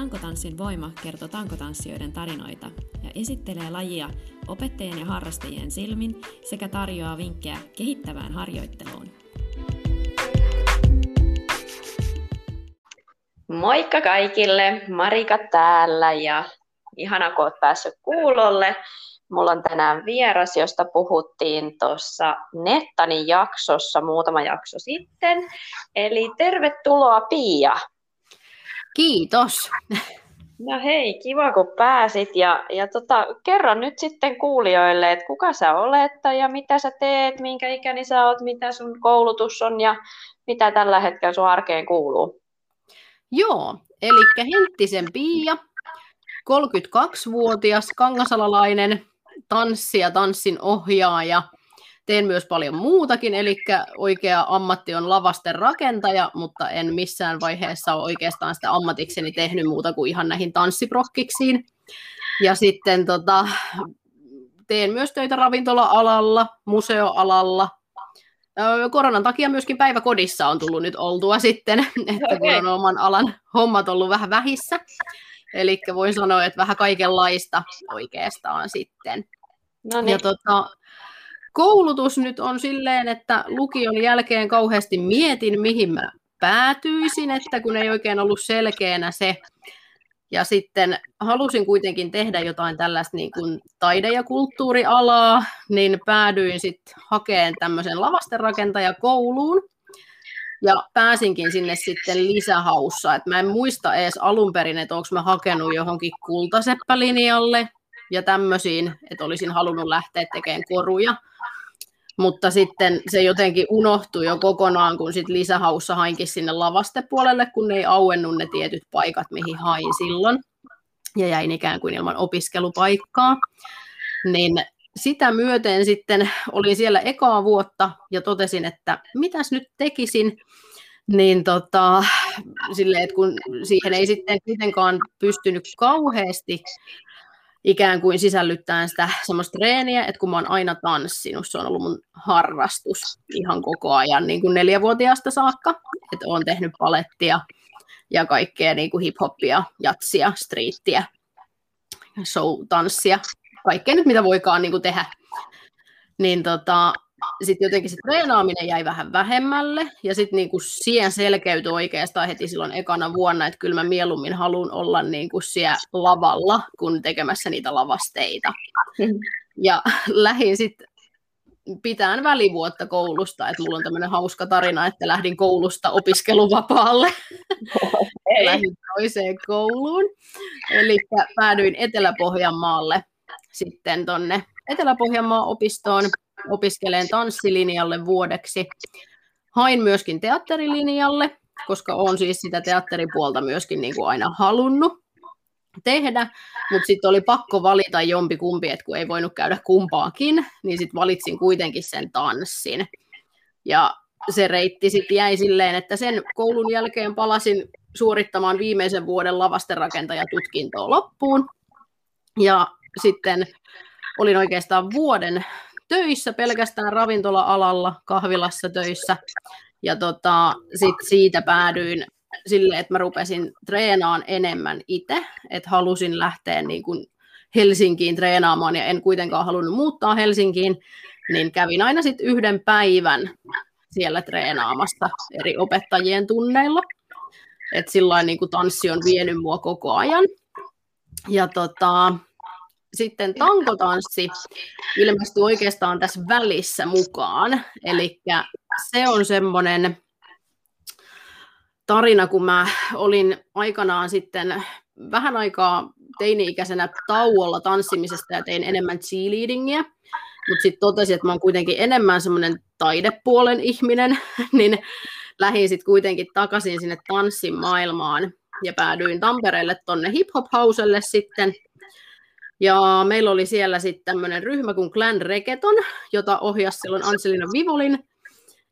Tankotanssin voima kertoo tankotanssijoiden tarinoita ja esittelee lajia opettajien ja harrastajien silmin sekä tarjoaa vinkkejä kehittävään harjoitteluun. Moikka kaikille, Marika täällä ja ihana kun olet päässyt kuulolle. Mulla on tänään vieras, josta puhuttiin tuossa Nettanin jaksossa muutama jakso sitten. Eli tervetuloa Pia. Kiitos. No hei, kiva kun pääsit ja, ja tota, kerro nyt sitten kuulijoille, että kuka sä olet ja mitä sä teet, minkä ikäni sä oot, mitä sun koulutus on ja mitä tällä hetkellä sun arkeen kuuluu. Joo, eli Henttisen Pia, 32-vuotias kangasalalainen tanssi ja tanssin ohjaaja. Teen myös paljon muutakin, eli oikea ammatti on lavasten rakentaja, mutta en missään vaiheessa ole oikeastaan sitä ammatikseni tehnyt muuta kuin ihan näihin tanssiprokkiksiin. Ja sitten tota, teen myös töitä ravintola-alalla, museoalalla. Koronan takia myöskin päiväkodissa on tullut nyt oltua sitten, että okay. kun on oman alan hommat ollut vähän vähissä. Eli voin sanoa, että vähän kaikenlaista oikeastaan sitten. No niin. Ja tota, koulutus nyt on silleen, että lukion jälkeen kauheasti mietin, mihin mä päätyisin, että kun ei oikein ollut selkeänä se. Ja sitten halusin kuitenkin tehdä jotain tällaista niin kuin taide- ja kulttuurialaa, niin päädyin sitten hakemaan tämmöisen lavastenrakentajakouluun. Ja pääsinkin sinne sitten lisähaussa. Et mä en muista edes alun perin, että onko mä hakenut johonkin kultaseppälinjalle ja tämmöisiin, että olisin halunnut lähteä tekemään koruja. Mutta sitten se jotenkin unohtui jo kokonaan, kun sitten lisähaussa hainkin sinne lavastepuolelle, kun ei auennut ne tietyt paikat, mihin hain silloin. Ja jäin ikään kuin ilman opiskelupaikkaa. Niin sitä myöten sitten olin siellä ekaa vuotta ja totesin, että mitäs nyt tekisin, niin tota, silleen, että kun siihen ei sitten kuitenkaan pystynyt kauheasti ikään kuin sisällyttää sitä semmoista treeniä, että kun mä oon aina tanssinut, se on ollut mun harrastus ihan koko ajan niin kuin neljävuotiaasta saakka, että oon tehnyt palettia ja kaikkea niin kuin hip-hoppia, jatsia, streettiä, show-tanssia, kaikkea nyt mitä voikaan niin kuin tehdä. Niin tota, sitten jotenkin se treenaaminen jäi vähän vähemmälle, ja sitten niinku siihen selkeytyi oikeastaan heti silloin ekana vuonna, että kyllä mä mieluummin haluan olla niinku siellä lavalla, kuin tekemässä niitä lavasteita. Mm. Ja lähdin sitten pitään välivuotta koulusta, että mulla on tämmöinen hauska tarina, että lähdin koulusta opiskeluvapaalle. Okay. lähdin toiseen kouluun. Eli päädyin Etelä-Pohjanmaalle sitten tonne Etelä-Pohjanmaan opistoon opiskeleen tanssilinjalle vuodeksi. Hain myöskin teatterilinjalle, koska olen siis sitä teatteripuolta myöskin niin kuin aina halunnut tehdä, mutta sitten oli pakko valita jompi kumpi, että kun ei voinut käydä kumpaakin, niin sitten valitsin kuitenkin sen tanssin. Ja se reitti sitten jäi silleen, että sen koulun jälkeen palasin suorittamaan viimeisen vuoden lavastenrakentajatutkintoa loppuun. Ja sitten olin oikeastaan vuoden töissä pelkästään ravintola-alalla, kahvilassa töissä. Ja tota, sit siitä päädyin sille, että mä rupesin treenaamaan enemmän itse, että halusin lähteä niin kuin Helsinkiin treenaamaan ja en kuitenkaan halunnut muuttaa Helsinkiin, niin kävin aina sitten yhden päivän siellä treenaamassa eri opettajien tunneilla. Että sillä niin kuin tanssi on vienyt mua koko ajan. Ja tota, sitten tankotanssi ilmestyi oikeastaan tässä välissä mukaan. Eli se on semmoinen tarina, kun mä olin aikanaan sitten vähän aikaa teini-ikäisenä tauolla tanssimisesta ja tein enemmän cheerleadingia, mutta sitten totesin, että mä oon kuitenkin enemmän semmoinen taidepuolen ihminen, niin lähdin sitten kuitenkin takaisin sinne tanssin maailmaan ja päädyin Tampereelle tonne hip-hop-hauselle sitten – ja meillä oli siellä sitten tämmöinen ryhmä kuin Clan Reketon, jota ohjasi silloin Anselina Vivolin.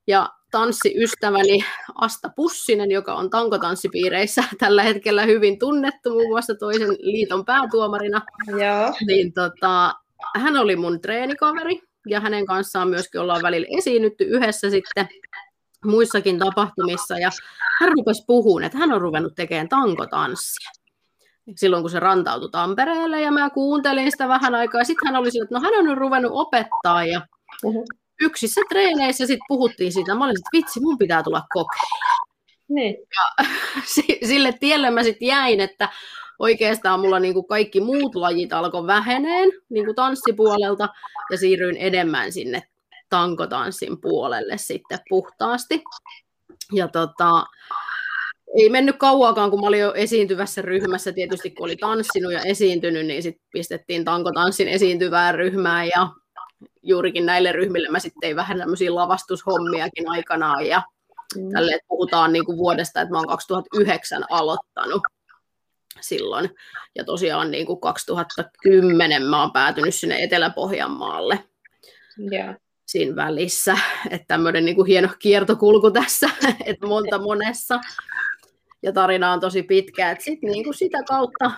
Ja tanssiystäväni Asta Pussinen, joka on tankotanssipiireissä tällä hetkellä hyvin tunnettu, muun muassa toisen liiton päätuomarina. Joo. Niin tota, hän oli mun treenikaveri ja hänen kanssaan myöskin ollaan välillä esiinnytty yhdessä sitten muissakin tapahtumissa. Ja hän rupesi puhumaan, että hän on ruvennut tekemään tankotanssia. Silloin kun se rantautui Tampereelle ja mä kuuntelin sitä vähän aikaa. Sitten hän oli sillä, että no hän on nyt ruvennut opettaa ja uh-huh. yksissä treeneissä sitten puhuttiin siitä. Mä olin, että vitsi, mun pitää tulla kokeilemaan. Niin. Ja sille tielle mä sitten jäin, että oikeastaan mulla niin kuin kaikki muut lajit alkoi väheneen niin kuin tanssipuolelta ja siirryin enemmän sinne tankotanssin puolelle sitten puhtaasti. Ja tota, ei mennyt kauaakaan, kun mä olin jo esiintyvässä ryhmässä, tietysti kun oli tanssinut ja esiintynyt, niin sitten pistettiin tankotanssin esiintyvään ryhmään ja juurikin näille ryhmille mä sitten tein vähän tämmöisiä lavastushommiakin aikanaan ja mm. tälle puhutaan niin kuin vuodesta, että mä oon 2009 aloittanut silloin ja tosiaan niin kuin 2010 mä oon päätynyt sinne Etelä-Pohjanmaalle. Yeah siinä välissä. Että tämmöinen niin kuin hieno kiertokulku tässä, että monta monessa ja tarina on tosi pitkä. Et sit niin kuin sitä kautta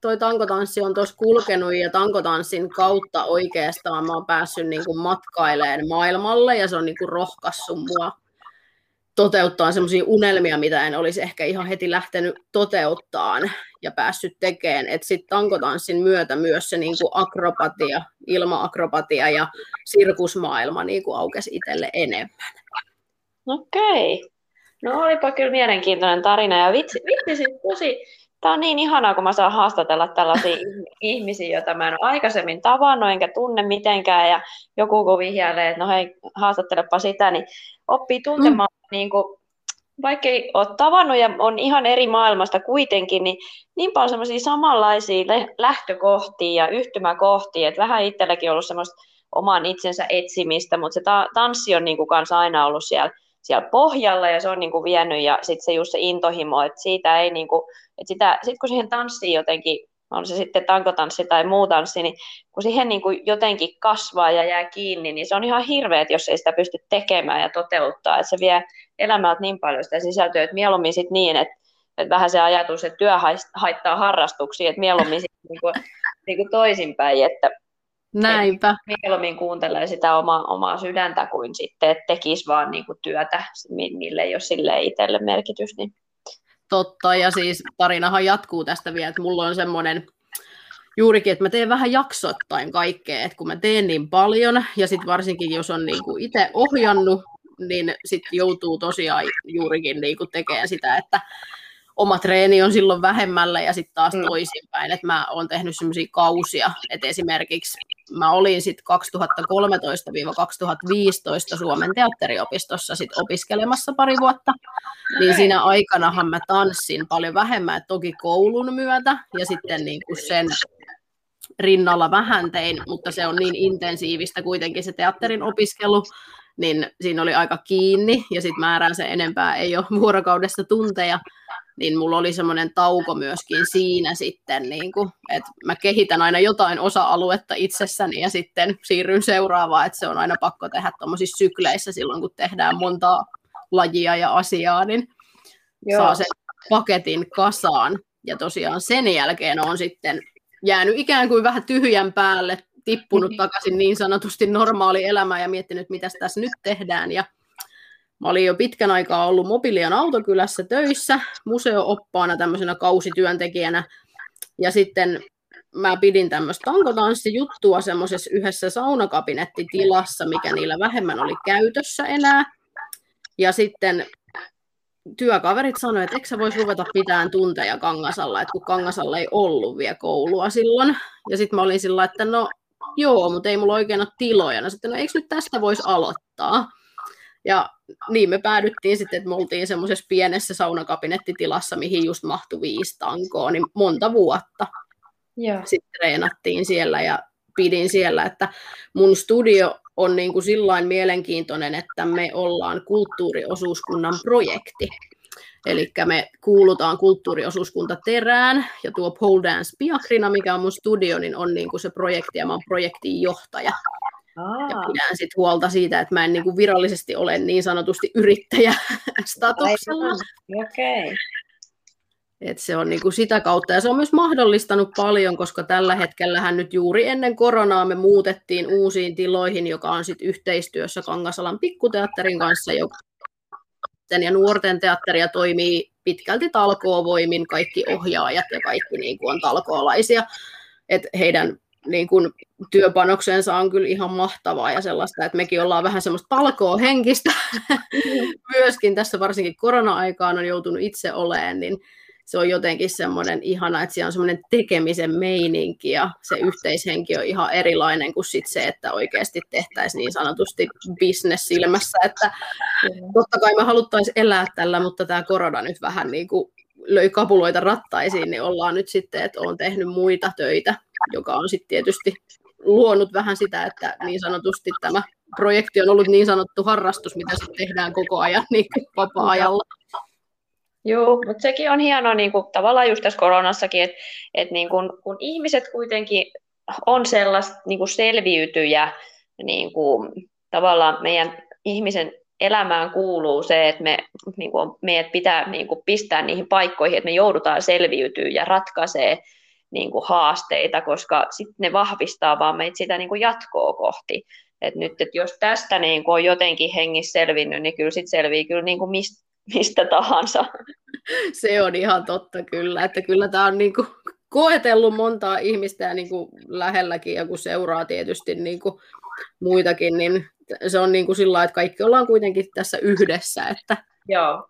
toi tankotanssi on tuossa kulkenut ja tankotanssin kautta oikeastaan mä oon päässyt niin kuin matkailemaan maailmalle ja se on niin kuin rohkaissut mua toteuttaa semmoisia unelmia, mitä en olisi ehkä ihan heti lähtenyt toteuttaan ja päässyt tekemään. Että sitten tankotanssin myötä myös se niin kuin akrobatia, ilmaakrobatia ja sirkusmaailma niin kuin aukesi itselle enemmän. Okei. Okay. No olipa kyllä mielenkiintoinen tarina. Ja vitsi, vitsi siis tosi, tämä on niin ihanaa, kun mä saan haastatella tällaisia ihmisiä, joita mä en ole aikaisemmin tavannut enkä tunne mitenkään. Ja joku kun vihjailee, että no hei, haastattelepa sitä, niin oppii tuntemaan mm. niin kuin, vaikka ei ole tavannut ja on ihan eri maailmasta kuitenkin, niin niin paljon semmoisia samanlaisia lähtökohtia ja yhtymäkohtia, että vähän itselläkin ollut semmoista oman itsensä etsimistä, mutta se ta- tanssi on niin kuin kanssa aina ollut siellä siellä pohjalla ja se on niin kuin vienyt ja sitten se just se intohimo, että siitä ei niin kuin, että sitä, sit kun siihen tanssii jotenkin, on se sitten tankotanssi tai muu tanssi, niin kun siihen niin kuin jotenkin kasvaa ja jää kiinni, niin se on ihan hirveet, jos ei sitä pysty tekemään ja toteuttaa, että se vie elämältä niin paljon sitä sisältöä, että mieluummin sitten niin, että, että vähän se ajatus, että työ haittaa harrastuksia, että mieluummin sitten niin kuin, niin kuin toisinpäin, että Näinpä. Mieluummin kuuntelee sitä omaa, omaa sydäntä kuin sitten, että tekisi vaan niin kuin työtä, mille ei ole sille itselle merkitys. Niin. Totta, ja siis tarinahan jatkuu tästä vielä, että mulla on semmoinen juurikin, että mä teen vähän jaksottain kaikkea, että kun mä teen niin paljon, ja sitten varsinkin jos on niin kuin itse ohjannut, niin sitten joutuu tosiaan juurikin niin kuin tekemään sitä, että oma treeni on silloin vähemmällä ja sitten taas mm. toisinpäin, että mä oon tehnyt semmoisia kausia, että esimerkiksi mä olin sitten 2013-2015 Suomen teatteriopistossa sit opiskelemassa pari vuotta, niin siinä aikanahan mä tanssin paljon vähemmän, toki koulun myötä ja sitten niin kuin sen rinnalla vähän tein, mutta se on niin intensiivistä kuitenkin se teatterin opiskelu, niin siinä oli aika kiinni ja sitten määrään se enempää ei ole vuorokaudessa tunteja, niin mulla oli semmoinen tauko myöskin siinä sitten, niin kuin, että mä kehitän aina jotain osa-aluetta itsessäni ja sitten siirryn seuraavaan, että se on aina pakko tehdä tuommoisissa sykleissä silloin, kun tehdään montaa lajia ja asiaa, niin Joo. saa sen paketin kasaan. Ja tosiaan sen jälkeen on sitten jäänyt ikään kuin vähän tyhjän päälle, tippunut mm-hmm. takaisin niin sanotusti normaali elämään ja miettinyt, mitä tässä nyt tehdään. Ja Mä olin jo pitkän aikaa ollut Mobilian autokylässä töissä museooppaana tämmöisenä kausityöntekijänä. Ja sitten mä pidin tämmöistä tankotanssijuttua semmoisessa yhdessä saunakabinettitilassa, mikä niillä vähemmän oli käytössä enää. Ja sitten työkaverit sanoivat, että eikö sä voisi ruveta pitämään tunteja Kangasalla, että kun Kangasalla ei ollut vielä koulua silloin. Ja sitten mä olin sillä että no joo, mutta ei mulla oikein ole tiloja. No sitten, no eikö nyt tästä voisi aloittaa? Ja niin me päädyttiin sitten, että me oltiin semmoisessa pienessä saunakabinettitilassa, mihin just mahtui viisi tankoa, niin monta vuotta. Joo. Sitten treenattiin siellä ja pidin siellä, että mun studio on niin kuin sillain mielenkiintoinen, että me ollaan kulttuuriosuuskunnan projekti. Eli me kuulutaan kulttuuriosuuskunta Terään, ja tuo Pole Dance Piakrina, mikä on mun studio, niin on niin kuin se projekti, ja mä oon projektin johtaja. Aa. Ja pidän sit huolta siitä, että mä en niinku virallisesti ole niin sanotusti yrittäjä statuksella. Okay. Et se on niinku sitä kautta, ja se on myös mahdollistanut paljon, koska tällä hetkellähän nyt juuri ennen koronaa me muutettiin uusiin tiloihin, joka on sit yhteistyössä Kangasalan pikkuteatterin kanssa, joka ja nuorten teatteria toimii pitkälti talkoovoimin kaikki ohjaajat ja kaikki niin kuin on talkoolaisia. Et heidän niin kuin, työpanoksensa on kyllä ihan mahtavaa ja sellaista, että mekin ollaan vähän semmoista talkoa henkistä. Myöskin tässä varsinkin korona-aikaan on joutunut itse oleen, niin se on jotenkin semmoinen ihana, että siellä on semmoinen tekemisen meininki ja se yhteishenki on ihan erilainen kuin sit se, että oikeasti tehtäisiin niin sanotusti business silmässä, että totta kai me haluttaisiin elää tällä, mutta tämä korona nyt vähän niin kuin löi kapuloita rattaisiin, niin ollaan nyt sitten, että olen tehnyt muita töitä, joka on sitten tietysti luonut vähän sitä, että niin sanotusti tämä projekti on ollut niin sanottu harrastus, mitä sitten tehdään koko ajan niin vapaa-ajalla. Joo, mutta sekin on hienoa niin kuin, tavallaan just tässä koronassakin, että, että niin kuin, kun ihmiset kuitenkin on sellaista niin selviytyjä, niin kuin, tavallaan meidän ihmisen elämään kuuluu se, että me, niin kuin, meidät pitää niin kuin, pistää niihin paikkoihin, että me joudutaan selviytyä ja ratkaisee niin kuin, haasteita, koska sitten ne vahvistaa vaan meitä sitä niin kuin, jatkoa kohti. Et nyt, et jos tästä niin kuin, on jotenkin hengissä selvinnyt, niin kyllä sitten selvii kyllä niin kuin, mistä mistä tahansa. Se on ihan totta kyllä, että kyllä tämä on niin kuin koetellut montaa ihmistä ja niin kuin lähelläkin ja kun seuraa tietysti niin kuin muitakin, niin se on niin kuin sillä että kaikki ollaan kuitenkin tässä yhdessä. Että... Joo,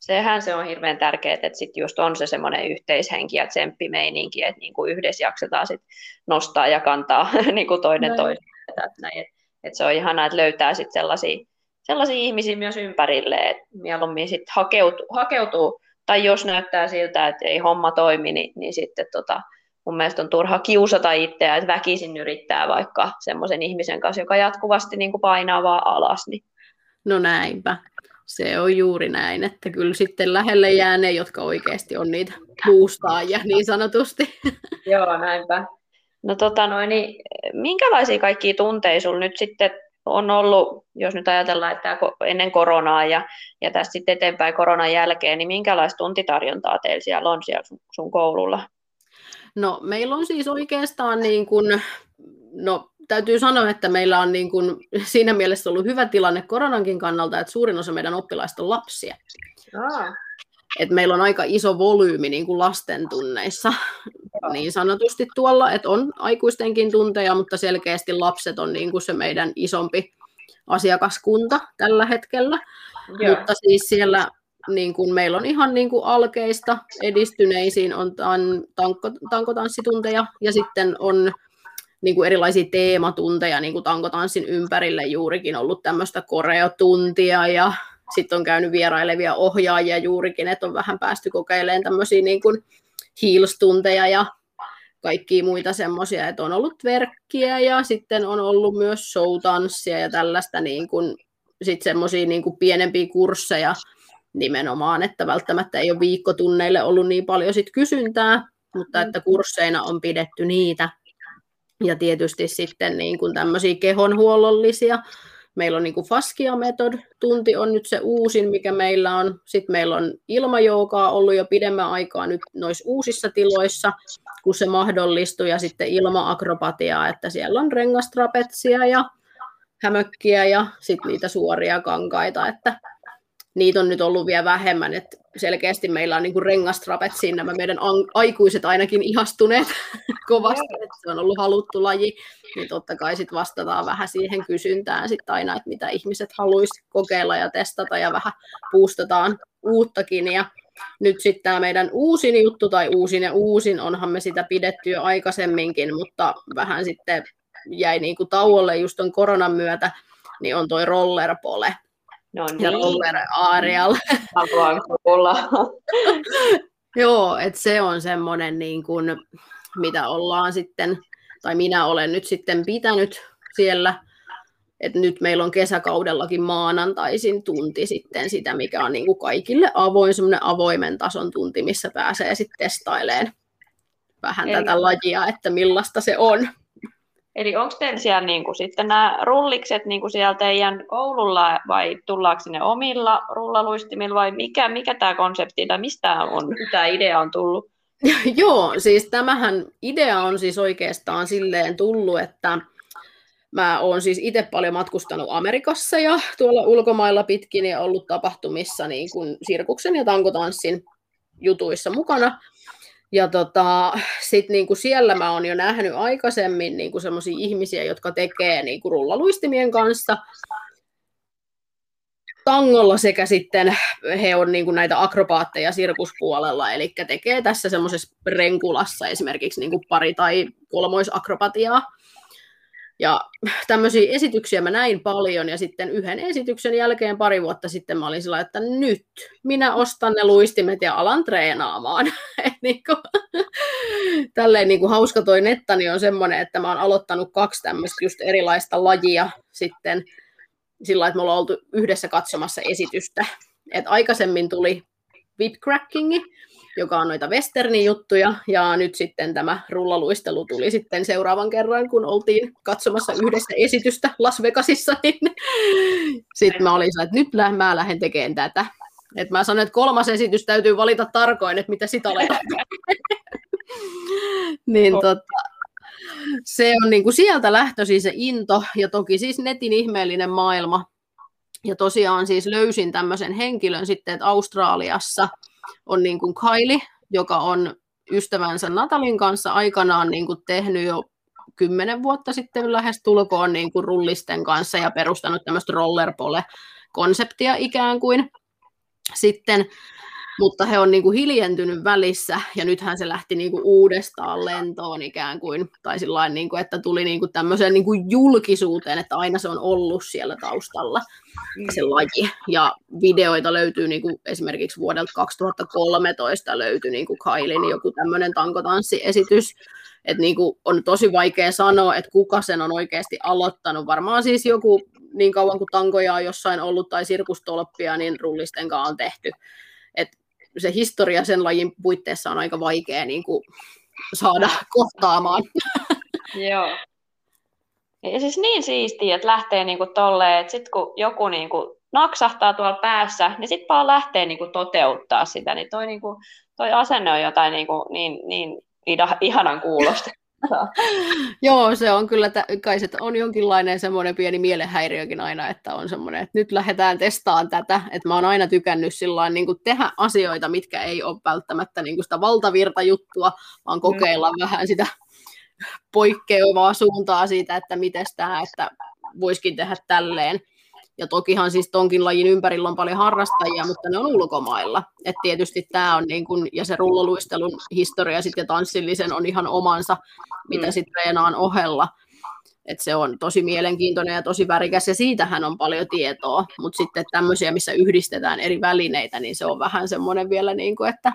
sehän se on hirveän tärkeää, että sit just on se semmoinen yhteishenki ja tsemppimeininki, että niin kuin yhdessä jaksetaan sit nostaa ja kantaa niin kuin toinen toisen. Että, että se on ihanaa, että löytää sit sellaisia sellaisia ihmisiä myös ympärille, että mieluummin sitten hakeutuu, hakeutuu, tai jos näyttää siltä, että ei homma toimi, niin, niin sitten tota, mun mielestä on turha kiusata itseä, että väkisin yrittää vaikka semmoisen ihmisen kanssa, joka jatkuvasti niin kuin painaa vaan alas. Niin. No näinpä. Se on juuri näin, että kyllä sitten lähelle jää ne, jotka oikeasti on niitä boostaajia niin sanotusti. Joo, näinpä. No tota noin, niin minkälaisia kaikkia tunteja nyt sitten on ollut, jos nyt ajatellaan, että ennen koronaa ja, ja tästä sitten eteenpäin koronan jälkeen, niin minkälaista tuntitarjontaa teillä siellä on siellä sun, sun koululla? No meillä on siis oikeastaan niin kuin, no täytyy sanoa, että meillä on niin kuin siinä mielessä ollut hyvä tilanne koronankin kannalta, että suurin osa meidän oppilaista on lapsia. Aa. Et meillä on aika iso volyymi niin kuin lasten tunneissa niin sanotusti tuolla, että on aikuistenkin tunteja, mutta selkeästi lapset on niin kuin se meidän isompi asiakaskunta tällä hetkellä. Joo. Mutta siis siellä niin kuin meillä on ihan niin kuin alkeista edistyneisiin on tan, tanko, tankotanssitunteja ja sitten on niin kuin erilaisia teematunteja niin kuin tankotanssin ympärille juurikin ollut tämmöistä koreotuntia ja sitten on käynyt vierailevia ohjaajia juurikin, että on vähän päästy kokeilemaan tämmöisiä niin kuin heels-tunteja ja kaikkia muita semmoisia, että on ollut verkkiä ja sitten on ollut myös showtanssia ja tällaista niin kuin, sitten semmoisia niin kuin pienempiä kursseja nimenomaan, että välttämättä ei ole viikkotunneille ollut niin paljon sit kysyntää, mutta mm. että kursseina on pidetty niitä. Ja tietysti sitten niin kuin tämmöisiä kehonhuollollisia Meillä on niin kuin Faskia Method, tunti on nyt se uusin, mikä meillä on. Sitten meillä on ilmajoukaa ollut jo pidemmän aikaa nyt noissa uusissa tiloissa, kun se mahdollistuu, ja sitten ilma-akrobatiaa, että siellä on rengastrapetsia ja hämökkiä ja sitten niitä suoria kankaita, että niitä on nyt ollut vielä vähemmän, että selkeästi meillä on niin rengastrapet siinä, nämä meidän aikuiset ainakin ihastuneet kovasti, että se on ollut haluttu laji, niin totta kai sitten vastataan vähän siihen kysyntään sitten aina, että mitä ihmiset haluaisi kokeilla ja testata ja vähän puustataan uuttakin. Ja nyt sitten tämä meidän uusin juttu, tai uusin ja uusin, onhan me sitä pidetty jo aikaisemminkin, mutta vähän sitten jäi niin kuin tauolle just ton koronan myötä, niin on toi rollerpole, No niin. Ja Roller Arial. Haluan kuulla. Joo, että se on semmoinen, niin kuin, mitä ollaan sitten, tai minä olen nyt sitten pitänyt siellä, että nyt meillä on kesäkaudellakin maanantaisin tunti sitten sitä, mikä on niin kuin kaikille avoin, semmoinen avoimen tason tunti, missä pääsee sitten testailemaan vähän Eli... tätä lajia, että millaista se on. Eli onko teillä siellä niin kuin, sitten nämä rullikset niin kuin siellä teidän koululla vai tullaanko sinne omilla rullaluistimilla vai mikä, mikä tämä konsepti tai mistä on, tämä idea on tullut? Joo, siis tämähän idea on siis oikeastaan silleen tullut, että Mä oon siis itse paljon matkustanut Amerikassa ja tuolla ulkomailla pitkin ja ollut tapahtumissa niin kuin sirkuksen ja tankotanssin jutuissa mukana. Ja tota, sit niinku siellä mä oon jo nähnyt aikaisemmin niinku semmoisia ihmisiä, jotka tekee niinku rullaluistimien kanssa tangolla sekä sitten he on niinku näitä akrobaatteja sirkuspuolella, eli tekee tässä semmoisessa renkulassa esimerkiksi niinku pari- tai kolmoisakrobatiaa. Ja tämmöisiä esityksiä mä näin paljon ja sitten yhden esityksen jälkeen pari vuotta sitten mä olin sillä, että nyt minä ostan ne luistimet ja alan treenaamaan. niin kuin, tälleen niin kuin hauska toi nettani on semmoinen, että mä oon aloittanut kaksi tämmöistä just erilaista lajia sitten sillä että me ollaan oltu yhdessä katsomassa esitystä. Et aikaisemmin tuli whipcrackingi, joka on noita westernin juttuja, ja nyt sitten tämä rullaluistelu tuli sitten seuraavan kerran, kun oltiin katsomassa yhdessä esitystä Las Vegasissa, niin sitten mä olin että nyt mä lähden tekemään tätä. Et mä sanoin, että kolmas esitys täytyy valita tarkoin, että mitä sitä olet. niin tota, se on niin kuin sieltä lähtöisin se into, ja toki siis netin ihmeellinen maailma. Ja tosiaan siis löysin tämmöisen henkilön sitten, että Australiassa – on niin kuin Kylie, joka on ystävänsä Natalin kanssa aikanaan niin kuin tehnyt jo kymmenen vuotta sitten lähes tulkoon niin kuin rullisten kanssa ja perustanut tämmöistä rollerpole-konseptia ikään kuin. Sitten mutta he on niin kuin hiljentynyt välissä, ja nythän se lähti niin kuin uudestaan lentoon ikään kuin, tai sillain, niin kuin, että tuli niin kuin tämmöiseen niin kuin julkisuuteen, että aina se on ollut siellä taustalla, se laji. Ja videoita löytyy niin kuin esimerkiksi vuodelta 2013 löytyi niin kuin Kailin joku tämmöinen tankotanssiesitys, että niin kuin on tosi vaikea sanoa, että kuka sen on oikeasti aloittanut. Varmaan siis joku niin kauan kuin tankoja on jossain ollut tai sirkustolppia, niin rullisten kanssa on tehty. Et se historia sen lajin puitteissa on aika vaikea niin kuin, saada kohtaamaan. Joo. Ja siis niin siistiä, että lähtee niinku tolleen, että sitten kun joku niinku naksahtaa tuolla päässä, niin sitten vaan lähtee niinku toteuttaa sitä, niin toi, niinku, toi asenne on jotain niinku, niin, niin ihanan kuulosta. Joo, se on kyllä, kai se on jonkinlainen semmoinen pieni mielenhäiriökin aina, että on semmoinen, että nyt lähdetään testaamaan tätä, että mä oon aina tykännyt sillä niin tehdä asioita, mitkä ei ole välttämättä niin kuin sitä valtavirta juttua, vaan kokeilla mm. vähän sitä poikkeavaa suuntaa siitä, että miten tämä, että voisikin tehdä tälleen. Ja tokihan siis tonkin lajin ympärillä on paljon harrastajia, mutta ne on ulkomailla. Et tietysti tämä on niin kun, ja se rulloluistelun historia sitten ja tanssillisen on ihan omansa, mitä mm. sitten treenaan ohella. Et se on tosi mielenkiintoinen ja tosi värikäs ja siitähän on paljon tietoa, mutta sitten tämmöisiä, missä yhdistetään eri välineitä, niin se on vähän semmoinen vielä, niin kuin, että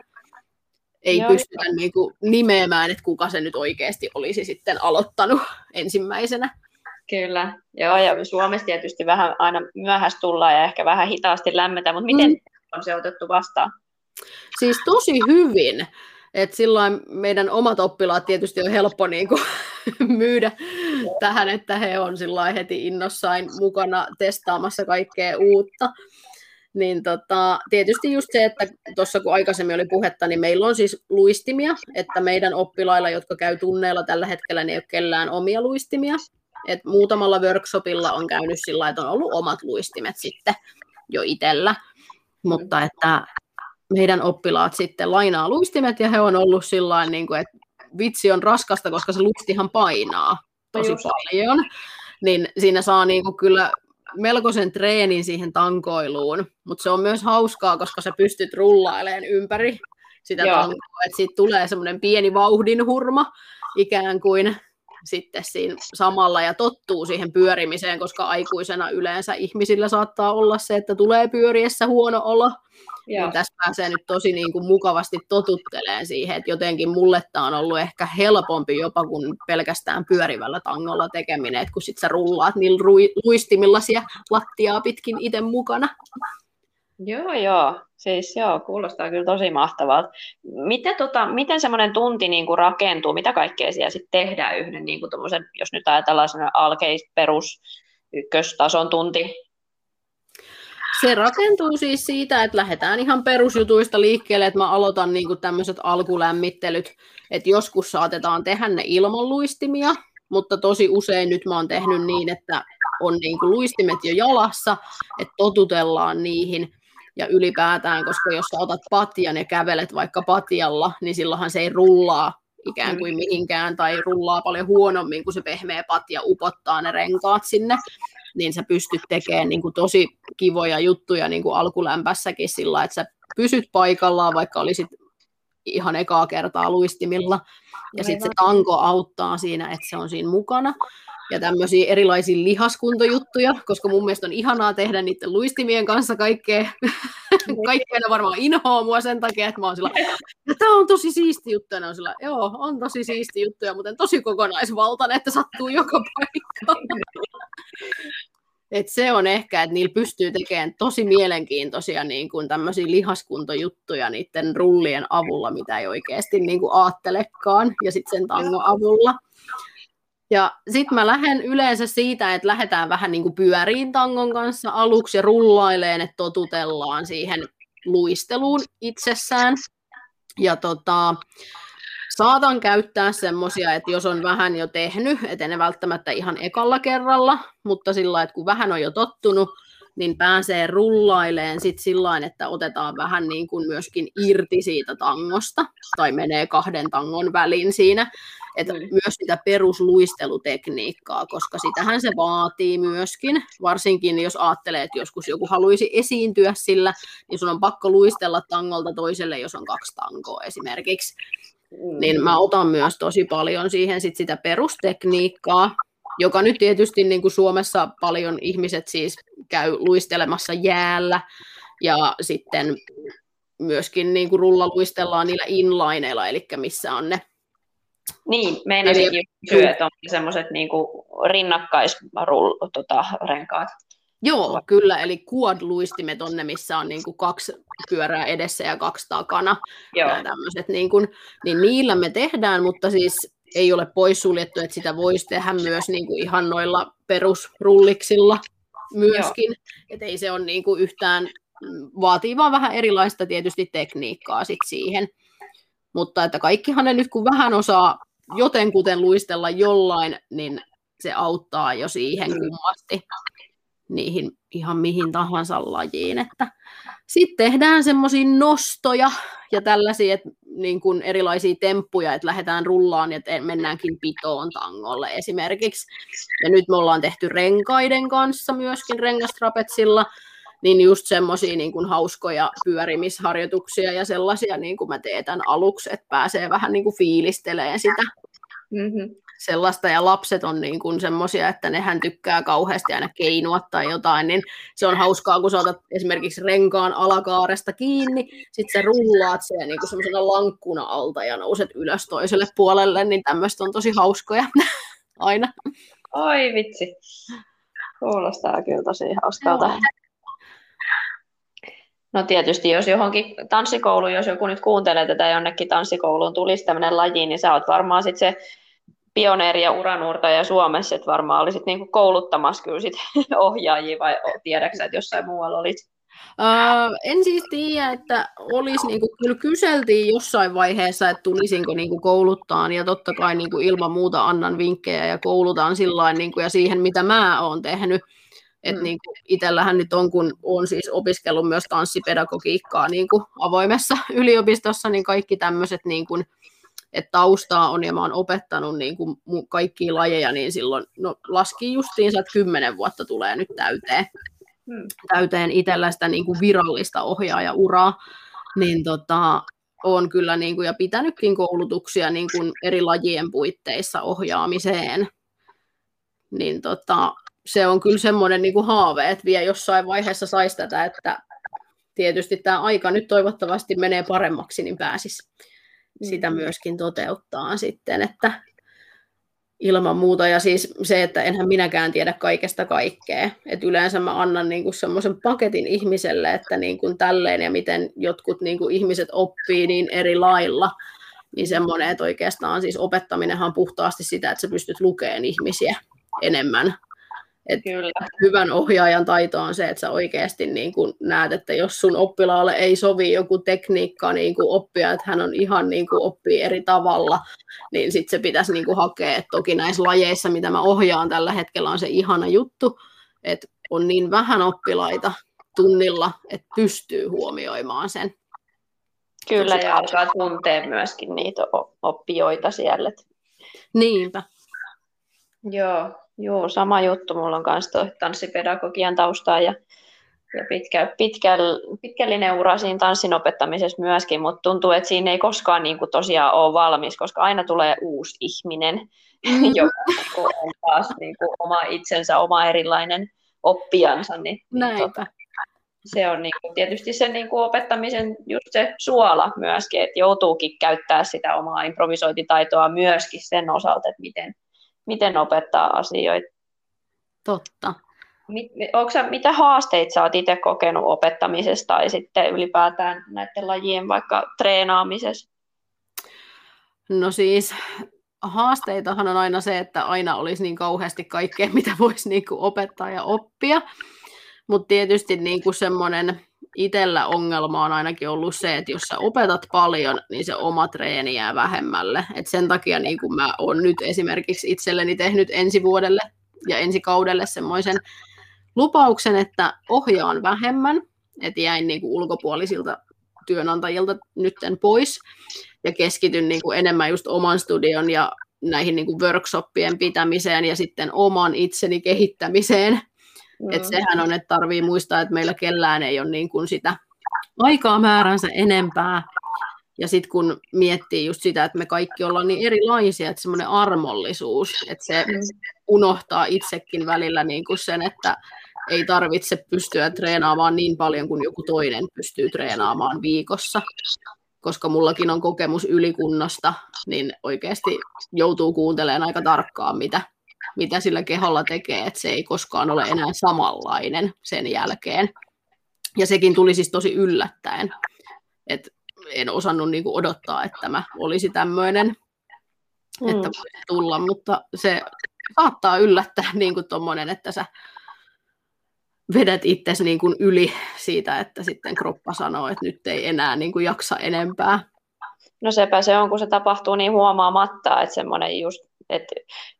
ei Joo, pystytä niin kuin nimeämään, että kuka se nyt oikeasti olisi sitten aloittanut ensimmäisenä. Kyllä, joo, ja Suomessa tietysti vähän aina myöhässä tullaan ja ehkä vähän hitaasti lämmetä, mutta miten mm. on se otettu vastaan? Siis tosi hyvin. Et silloin meidän omat oppilaat tietysti on helppo niin kuin, myydä tähän, että he on heti innossain mukana testaamassa kaikkea uutta. Niin tota, tietysti just se, että tuossa kun aikaisemmin oli puhetta, niin meillä on siis luistimia, että meidän oppilailla, jotka käy tunneilla tällä hetkellä, niin ei ole kellään omia luistimia. Et muutamalla workshopilla on käynyt sillä että on ollut omat luistimet sitten jo itsellä, mutta että meidän oppilaat sitten lainaa luistimet ja he on ollut sillä niin kuin, että vitsi on raskasta, koska se luistihan painaa tosi Just. paljon. Niin siinä saa niin kuin kyllä melkoisen treenin siihen tankoiluun, mutta se on myös hauskaa, koska sä pystyt rullailemaan ympäri sitä Joo. tankoa, että siitä tulee semmoinen pieni vauhdinhurma ikään kuin, sitten siinä samalla ja tottuu siihen pyörimiseen, koska aikuisena yleensä ihmisillä saattaa olla se, että tulee pyöriessä huono olo. Niin tässä pääsee nyt tosi niin kuin mukavasti totutteleen siihen, että jotenkin mulle tämä on ollut ehkä helpompi jopa kuin pelkästään pyörivällä tangolla tekeminen, että kun sit sä rullaat niillä luistimilla siellä lattiaa pitkin itse mukana. Joo, joo. Siis joo, kuulostaa kyllä tosi mahtavalta. Miten, tota, miten semmoinen tunti niin kuin rakentuu? Mitä kaikkea siellä sitten tehdään yhden, niin kuin jos nyt ajatellaan sellainen alkeis perus ykköstason tunti? Se rakentuu siis siitä, että lähdetään ihan perusjutuista liikkeelle, että mä aloitan niin kuin tämmöiset alkulämmittelyt, että joskus saatetaan tehdä ne ilman luistimia, mutta tosi usein nyt mä oon tehnyt niin, että on niin kuin luistimet jo jalassa, että totutellaan niihin, ja ylipäätään, koska jos sä otat patjan ja kävelet vaikka patjalla, niin silloinhan se ei rullaa ikään kuin mm. mihinkään, tai rullaa paljon huonommin, kun se pehmeä patja upottaa ne renkaat sinne, niin sä pystyt tekemään niin kuin tosi kivoja juttuja niin kuin alkulämpässäkin sillä, että sä pysyt paikallaan, vaikka olisit ihan ekaa kertaa luistimilla. Ja sitten se tanko auttaa siinä, että se on siinä mukana. Ja tämmöisiä erilaisia lihaskuntojuttuja, koska mun mielestä on ihanaa tehdä niiden luistimien kanssa kaikkea. Kaikkea ne varmaan inhoa mua sen takia, että mä oon sillä, tämä on tosi siisti juttu. Ja ne on sillä, joo, on tosi siisti juttuja, mutta tosi kokonaisvaltainen, että sattuu joka paikkaan. Et se on ehkä, että niillä pystyy tekemään tosi mielenkiintoisia niin kuin tämmöisiä lihaskuntojuttuja niiden rullien avulla, mitä ei oikeasti niin kuin aattelekaan, ja sitten sen tangon avulla. Ja sitten mä lähden yleensä siitä, että lähdetään vähän niin kuin pyöriin tangon kanssa aluksi ja rullaileen, että totutellaan siihen luisteluun itsessään. Ja tota, saatan käyttää semmoisia, että jos on vähän jo tehnyt, et ne välttämättä ihan ekalla kerralla, mutta sillä että kun vähän on jo tottunut, niin pääsee rullaileen sit sillä että otetaan vähän niin kuin myöskin irti siitä tangosta, tai menee kahden tangon väliin siinä, että mm. myös sitä perusluistelutekniikkaa, koska sitähän se vaatii myöskin, varsinkin jos ajattelee, että joskus joku haluaisi esiintyä sillä, niin sun on pakko luistella tangolta toiselle, jos on kaksi tangoa esimerkiksi. Mm. Niin mä otan myös tosi paljon siihen sit sitä perustekniikkaa, joka nyt tietysti niin kuin Suomessa paljon ihmiset siis käy luistelemassa jäällä ja sitten myöskin niin kuin rullaluistellaan niillä inlineilla, eli missä on ne niin, meinasinkin kysyä, että on semmoiset niin rinnakkaisrenkaat. Tota, renkaat. Joo, kyllä, eli quad-luistimet on ne, missä on niin kuin kaksi pyörää edessä ja kaksi takana. Joo. Ja tämmöiset, niin, kuin, niin niillä me tehdään, mutta siis ei ole poissuljettu, että sitä voisi tehdä myös niin kuin ihan noilla perusrulliksilla myöskin. Että ei se ole niin kuin yhtään, vaatii vaan vähän erilaista tietysti tekniikkaa sit siihen. Mutta että kaikkihan ne nyt kun vähän osaa jotenkuten luistella jollain, niin se auttaa jo siihen kummasti niihin ihan mihin tahansa lajiin. Että sitten tehdään semmoisia nostoja ja tällaisia että niin kuin erilaisia temppuja, että lähdetään rullaan ja mennäänkin pitoon tangolle esimerkiksi. Ja nyt me ollaan tehty renkaiden kanssa myöskin rengastrapetsilla, niin just semmoisia niin kuin hauskoja pyörimisharjoituksia ja sellaisia niin kuin mä teetän aluksi, että pääsee vähän niin kuin fiilistelemään sitä. Mm-hmm sellaista, ja lapset on niin kuin semmoisia, että nehän tykkää kauheasti aina keinua tai jotain, niin se on hauskaa, kun sä otat esimerkiksi renkaan alakaaresta kiinni, sit sä rullaat sen niin kuin semmoisena lankkuna alta ja nouset ylös toiselle puolelle, niin tämmöistä on tosi hauskoja aina. Oi vitsi, kuulostaa kyllä tosi hauskalta. Joo. No tietysti, jos johonkin tanssikouluun, jos joku nyt kuuntelee tätä jonnekin tanssikouluun tulisi tämmöinen laji, niin sä oot varmaan sitten se pioneeri ja uranuurtaja Suomessa, että varmaan olisit niin kuin kouluttamassa kyllä sit ohjaajia vai tiedätkö että jossain muualla olit? Uh, en siis tiedä, että olisi, niin kuin, kyllä kyseltiin jossain vaiheessa, että tulisinko niin kuin, kouluttaan, ja totta kai niin kuin, ilman muuta annan vinkkejä ja koulutaan sillä niin kuin, ja siihen, mitä mä oon tehnyt. Et, mm. niin kuin, itsellähän nyt on, kun olen siis opiskellut myös tanssipedagogiikkaa niin kuin, avoimessa yliopistossa, niin kaikki tämmöiset niin kuin, että taustaa on ja mä oon opettanut niin kuin kaikkia lajeja, niin silloin no, laski justiinsa, että kymmenen vuotta tulee nyt täyteen, hmm. täyteen itsellä sitä niin kuin virallista ohjaajauraa, niin tota, on kyllä niin kuin, ja pitänytkin koulutuksia niin kuin eri lajien puitteissa ohjaamiseen, niin tota, se on kyllä semmoinen niin kuin haave, että vielä jossain vaiheessa saisi tätä, että tietysti tämä aika nyt toivottavasti menee paremmaksi, niin pääsisi sitä mm. myöskin toteuttaa sitten, että ilman muuta. Ja siis se, että enhän minäkään tiedä kaikesta kaikkea. Et yleensä mä annan niinku semmoisen paketin ihmiselle, että niinku tälleen ja miten jotkut niinku ihmiset oppii niin eri lailla. Niin semmoinen, että oikeastaan siis opettaminenhan on puhtaasti sitä, että sä pystyt lukemaan ihmisiä enemmän Et Kyllä. Hyvän ohjaajan taito on se, että sä oikeasti niin kun näet, että jos sun oppilaalle ei sovi joku tekniikka niin kuin oppia, että hän on ihan niin kuin oppii eri tavalla, niin sitten se pitäisi niin kuin hakea. Et toki näissä lajeissa, mitä mä ohjaan tällä hetkellä, on se ihana juttu, että on niin vähän oppilaita tunnilla, että pystyy huomioimaan sen. Kyllä, ja alkaa tuntea myöskin niitä oppijoita siellä. Niinpä. Joo, joo, sama juttu. Mulla on myös tanssipedagogian taustaa ja, ja pitkä, pitkä, pitkällinen ura siinä tanssin opettamisessa myöskin, mutta tuntuu, että siinä ei koskaan niin kuin tosiaan ole valmis, koska aina tulee uusi ihminen, mm. joka niinku on taas niin kuin oma itsensä, oma erilainen oppijansa. Niin, Näinpä. Tota, se on niin kuin, tietysti se niin kuin opettamisen just se suola myöskin, että joutuukin käyttää sitä omaa improvisointitaitoa myöskin sen osalta, että miten, miten opettaa asioita. Totta. Mit, sä, mitä haasteita sä oot itse kokenut opettamisesta tai sitten ylipäätään näiden lajien vaikka treenaamisessa? No siis haasteitahan on aina se, että aina olisi niin kauheasti kaikkea, mitä voisi niin kuin opettaa ja oppia. Mutta tietysti niin kuin semmoinen itsellä ongelma on ainakin ollut se, että jos sä opetat paljon, niin se oma treeni jää vähemmälle. Et sen takia niin kuin mä oon nyt esimerkiksi itselleni tehnyt ensi vuodelle ja ensi kaudelle semmoisen lupauksen, että ohjaan vähemmän, että jäin niin kuin ulkopuolisilta työnantajilta nytten pois ja keskityn niin kuin enemmän just oman studion ja näihin niin kuin workshoppien pitämiseen ja sitten oman itseni kehittämiseen Mm. Et sehän on, että tarvii muistaa, että meillä kellään ei ole niin kuin sitä aikaa määränsä enempää. Ja sitten kun miettii just sitä, että me kaikki ollaan niin erilaisia, että semmoinen armollisuus, että se mm. unohtaa itsekin välillä niin kuin sen, että ei tarvitse pystyä treenaamaan niin paljon kuin joku toinen pystyy treenaamaan viikossa. Koska mullakin on kokemus ylikunnosta, niin oikeasti joutuu kuuntelemaan aika tarkkaan, mitä mitä sillä keholla tekee, että se ei koskaan ole enää samanlainen sen jälkeen. Ja sekin tuli siis tosi yllättäen, että en osannut niinku odottaa, että tämä olisi tämmöinen, mm. että tulla, mutta se saattaa yllättää niin kuin tommonen, että sä vedät itsesi niin kuin yli siitä, että sitten kroppa sanoo, että nyt ei enää niin kuin jaksa enempää. No sepä se on, kun se tapahtuu niin huomaamatta, että semmoinen just että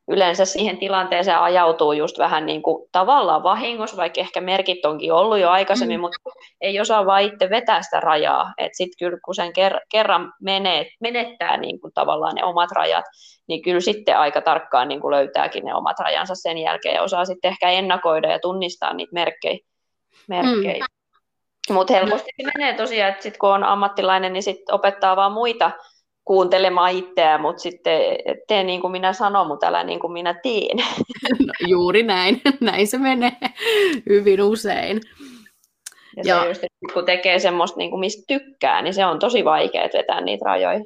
yleensä siihen tilanteeseen ajautuu just vähän niin kuin tavallaan vahingossa, vaikka ehkä merkit onkin ollut jo aikaisemmin, mm. mutta ei osaa vaan itse vetää sitä rajaa. Että sitten kyllä kun sen ker- kerran menee, menettää niin kuin tavallaan ne omat rajat, niin kyllä sitten aika tarkkaan niin kuin löytääkin ne omat rajansa sen jälkeen ja osaa sitten ehkä ennakoida ja tunnistaa niitä merkkejä. merkkejä. Mm. Mutta helposti se menee tosiaan, että sit kun on ammattilainen, niin sit opettaa vaan muita kuuntelemaan itseään, mutta sitten tee niin kuin minä sanon, mutta älä niin kuin minä teen. No, juuri näin, näin se menee hyvin usein. Ja, ja se just, kun tekee semmoista, niin kuin mistä tykkää, niin se on tosi vaikea vetää niitä rajoja.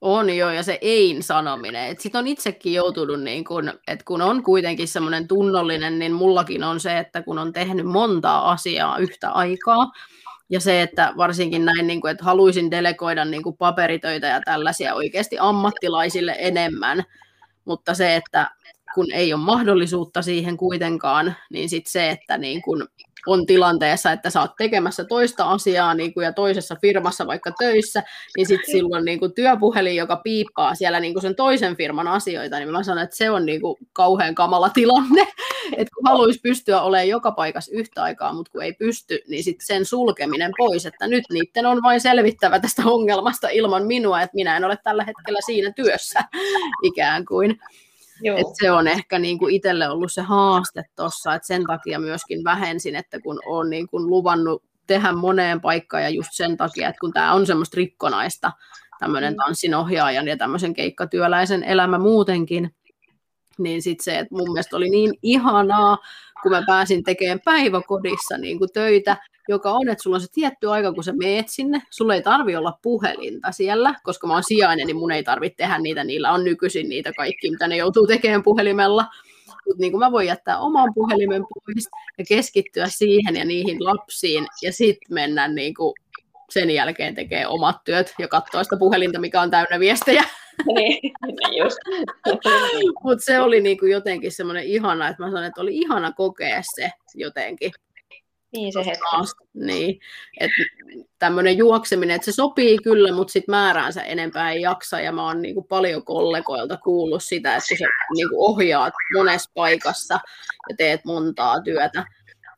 On jo, ja se ei-sanominen. Sitten on itsekin joutunut, niin kun, että kun on kuitenkin semmoinen tunnollinen, niin mullakin on se, että kun on tehnyt montaa asiaa yhtä aikaa, ja se, että varsinkin näin, niin kuin, että haluaisin delegoida niin kuin paperitöitä ja tällaisia oikeasti ammattilaisille enemmän, mutta se, että kun ei ole mahdollisuutta siihen kuitenkaan, niin sitten se, että niin kun on tilanteessa, että sä oot tekemässä toista asiaa niin kuin, ja toisessa firmassa vaikka töissä, niin sitten silloin niin kuin, työpuhelin, joka piippaa siellä niin kuin sen toisen firman asioita, niin mä sanon, että se on niin kuin, kauhean kamala tilanne, että kun haluaisi pystyä olemaan joka paikassa yhtä aikaa, mutta kun ei pysty, niin sitten sen sulkeminen pois, että nyt niiden on vain selvittävä tästä ongelmasta ilman minua, että minä en ole tällä hetkellä siinä työssä ikään kuin. Et se on ehkä niin kuin itselle ollut se haaste tuossa, että sen takia myöskin vähensin, että kun olen niin kuin luvannut tehdä moneen paikkaan ja just sen takia, että kun tämä on semmoista rikkonaista, tämmöinen mm. tanssin ohjaajan ja tämmöisen keikkatyöläisen elämä muutenkin, niin sitten se, että mun mielestä oli niin ihanaa, kun mä pääsin tekemään päiväkodissa niin kuin töitä, joka on, että sulla on se tietty aika, kun sä meet sinne. Sulla ei tarvi olla puhelinta siellä, koska mä oon sijainen, niin mun ei tarvitse tehdä niitä. Niillä on nykyisin niitä kaikki, mitä ne joutuu tekemään puhelimella. Mutta niin kuin mä voin jättää oman puhelimen pois ja keskittyä siihen ja niihin lapsiin ja sitten mennä niin kuin sen jälkeen tekee omat työt ja katsoa sitä puhelinta, mikä on täynnä viestejä. niin, just. Mutta se oli niinku jotenkin semmoinen ihana, että mä sanoin, että oli ihana kokea se jotenkin. Niin se hetki. Niin, että tämmöinen juokseminen, että se sopii kyllä, mutta sitten määräänsä enempää ei jaksa, ja mä oon niinku paljon kollegoilta kuullut sitä, että sä niinku ohjaat monessa paikassa ja teet montaa työtä,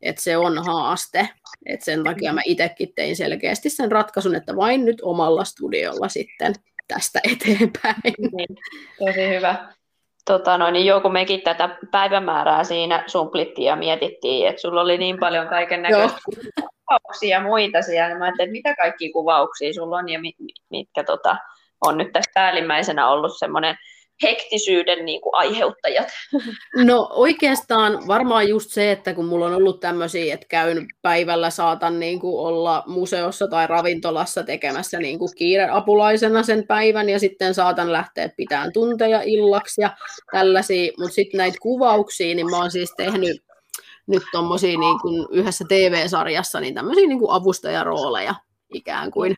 että se on haaste. Et sen takia mä itsekin tein selkeästi sen ratkaisun, että vain nyt omalla studiolla sitten tästä eteenpäin. Niin, tosi hyvä. Tota noin, niin joo, kun mekin tätä päivämäärää siinä sumplittiin ja mietittiin, että sulla oli niin paljon kaiken näköisiä kuvauksia ja muita siellä. Mä ajattelin, että mitä kaikki kuvauksia sulla on ja mit, mitkä tota, on nyt tässä päällimmäisenä ollut semmoinen hektisyyden niin kuin aiheuttajat? No oikeastaan varmaan just se, että kun mulla on ollut tämmöisiä, että käyn päivällä, saatan niin kuin olla museossa tai ravintolassa tekemässä niin kuin kiireapulaisena sen päivän ja sitten saatan lähteä pitämään tunteja illaksi ja tällaisia, mutta sitten näitä kuvauksia, niin mä oon siis tehnyt nyt tuommoisia niin kuin yhdessä TV-sarjassa niin tämmöisiä niin kuin avustajarooleja ikään kuin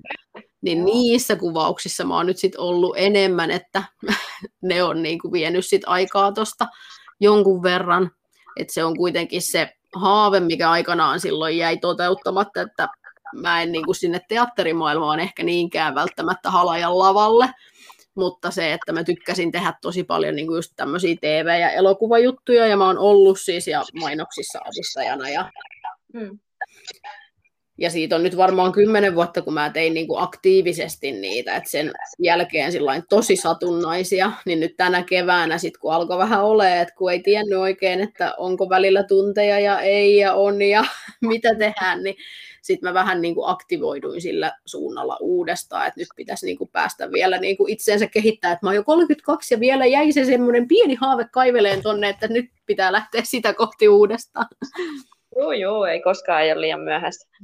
niin niissä kuvauksissa mä oon nyt sit ollut enemmän, että ne on niin kuin vienyt sit aikaa tuosta jonkun verran. Että se on kuitenkin se haave, mikä aikanaan silloin jäi toteuttamatta, että mä en niin kuin sinne teatterimaailmaan ehkä niinkään välttämättä halajan lavalle, mutta se, että mä tykkäsin tehdä tosi paljon niin kuin just tämmöisiä TV- ja elokuvajuttuja, ja mä oon ollut siis ja mainoksissa avustajana, ja mm. Ja siitä on nyt varmaan kymmenen vuotta, kun mä tein niin kuin aktiivisesti niitä, että sen jälkeen tosi satunnaisia, niin nyt tänä keväänä sitten kun alkoi vähän olemaan, että kun ei tiennyt oikein, että onko välillä tunteja ja ei ja on ja mitä tehdään, niin sitten mä vähän niin kuin aktivoiduin sillä suunnalla uudestaan, että nyt pitäisi niin kuin päästä vielä niin kuin itseensä kehittää, että mä oon jo 32 ja vielä jäi se semmoinen pieni haave kaiveleen tonne, että nyt pitää lähteä sitä kohti uudestaan. Joo, joo, ei koskaan ole liian myöhäistä.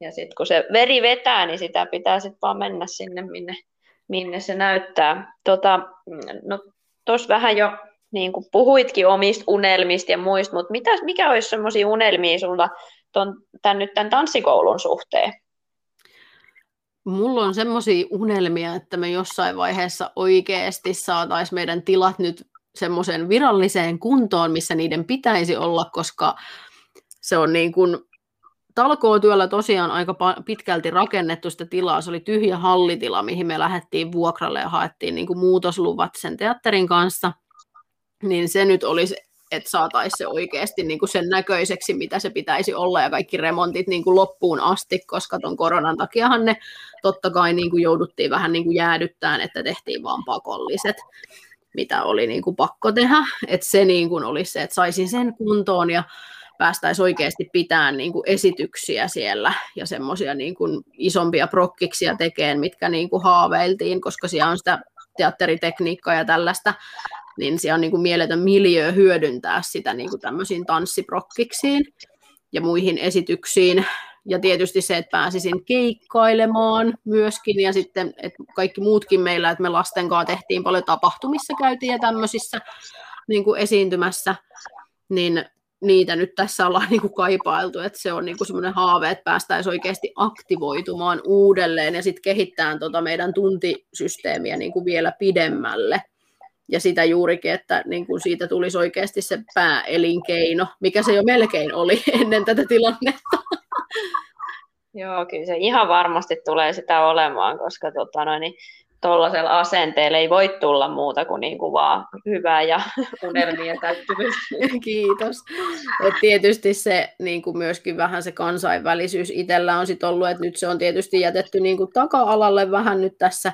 Ja sitten kun se veri vetää, niin sitä pitää sitten vaan mennä sinne, minne, minne se näyttää. Tota, no, tuossa vähän jo niin kuin puhuitkin omista unelmista ja muista, mutta mitä, mikä olisi sellaisia unelmia sulla ton, tämän, nyt tämän tanssikoulun suhteen? Mulla on semmoisia unelmia, että me jossain vaiheessa oikeasti saataisiin meidän tilat nyt semmoiseen viralliseen kuntoon, missä niiden pitäisi olla, koska se on niin kuin talkootyöllä tosiaan aika pitkälti rakennettu sitä tilaa. Se oli tyhjä hallitila, mihin me lähdettiin vuokralle ja haettiin niin kuin muutosluvat sen teatterin kanssa. Niin se nyt olisi, että saataisiin se oikeasti niin kuin sen näköiseksi, mitä se pitäisi olla, ja kaikki remontit niin kuin loppuun asti, koska tuon koronan takiahan ne totta kai niin kuin jouduttiin vähän niin kuin jäädyttämään, että tehtiin vaan pakolliset mitä oli niin kuin pakko tehdä. Että se niin kuin olisi se, että saisin sen kuntoon ja päästäisiin oikeasti pitämään niin kuin esityksiä siellä ja semmoisia niin kuin isompia prokkiksia tekemään, mitkä niin kuin haaveiltiin, koska siellä on sitä teatteritekniikkaa ja tällaista, niin siellä on niin kuin mieletön miljö hyödyntää sitä niin kuin tämmöisiin tanssiprokkiksiin ja muihin esityksiin. Ja tietysti se, että pääsisin keikkailemaan myöskin, ja sitten että kaikki muutkin meillä, että me lasten kanssa tehtiin paljon tapahtumissa, käytiin ja tämmöisissä niin kuin esiintymässä, niin niitä nyt tässä ollaan niin kuin kaipailtu, että se on niin kuin semmoinen haave, että päästäisiin oikeasti aktivoitumaan uudelleen ja sitten kehittämään tota meidän tuntisysteemiä niin kuin vielä pidemmälle. Ja sitä juurikin, että niin kuin siitä tulisi oikeasti se pääelinkeino, mikä se jo melkein oli ennen tätä tilannetta. Joo, kyllä se ihan varmasti tulee sitä olemaan, koska tota noin, niin tuollaisella asenteella ei voi tulla muuta kuin, niin kuin vaan hyvää ja unelmien täyttymistä. Kiitos. Et tietysti se niin kuin myöskin vähän se kansainvälisyys itsellä on sit ollut, että nyt se on tietysti jätetty niin kuin taka-alalle vähän nyt tässä,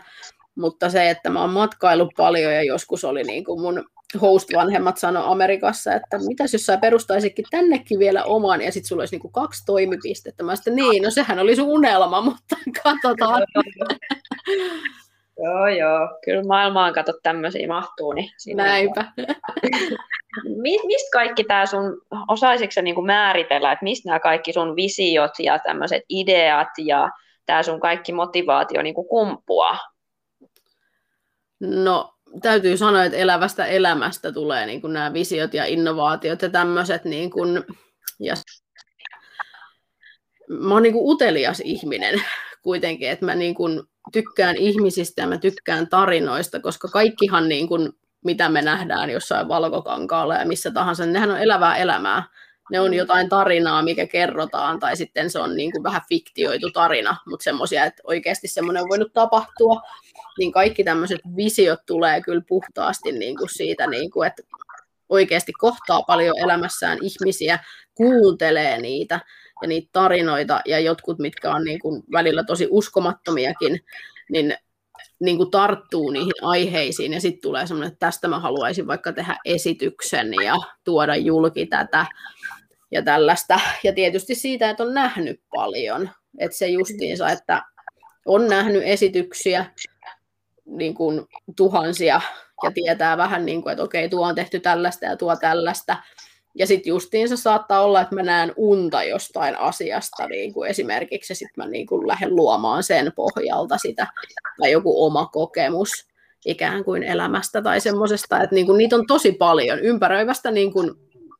mutta se, että mä oon matkailu paljon ja joskus oli niin kuin mun host-vanhemmat sanoi Amerikassa, että mitäs jos sä perustaisikin tännekin vielä oman ja sitten sulla olisi niinku kaksi toimipistettä. Mä sitten niin, no sehän oli sun unelma, mutta katsotaan. Joo, joo. Kyllä maailmaan kato tämmöisiä mahtuu. Niin Näinpä. mistä kaikki tämä sun, osaisitko niinku määritellä, että mistä nämä kaikki sun visiot ja tämmöiset ideat ja tämä sun kaikki motivaatio niinku kumpuaa? No täytyy sanoa, että elävästä elämästä tulee niin kuin nämä visiot ja innovaatiot ja tämmöiset. Niin kuin, ja mä oon niin kuin utelias ihminen kuitenkin, että mä niin kuin tykkään ihmisistä ja mä tykkään tarinoista, koska kaikkihan niin kuin, mitä me nähdään jossain valkokankaalla ja missä tahansa, niin nehän on elävää elämää. Ne on jotain tarinaa, mikä kerrotaan, tai sitten se on niin kuin vähän fiktioitu tarina, mutta semmoisia, että oikeasti semmoinen on voinut tapahtua, niin kaikki tämmöiset visiot tulee kyllä puhtaasti niin kuin siitä, niin kuin, että oikeasti kohtaa paljon elämässään ihmisiä, kuuntelee niitä ja niitä tarinoita ja jotkut, mitkä on niin kuin välillä tosi uskomattomiakin, niin, niin kuin tarttuu niihin aiheisiin ja sitten tulee semmoinen, että tästä mä haluaisin vaikka tehdä esityksen ja tuoda julki tätä ja tällaista. Ja tietysti siitä, että on nähnyt paljon. Että se justiinsa, että on nähnyt esityksiä niin kuin tuhansia ja tietää vähän, niin kuin, että okei, tuo on tehty tällaista ja tuo tällaista. Ja sitten justiinsa saattaa olla, että mä näen unta jostain asiasta niin kuin esimerkiksi, ja sitten mä niin kuin lähden luomaan sen pohjalta sitä, tai joku oma kokemus ikään kuin elämästä tai semmoisesta, että niin kuin niitä on tosi paljon ympäröivästä niin kuin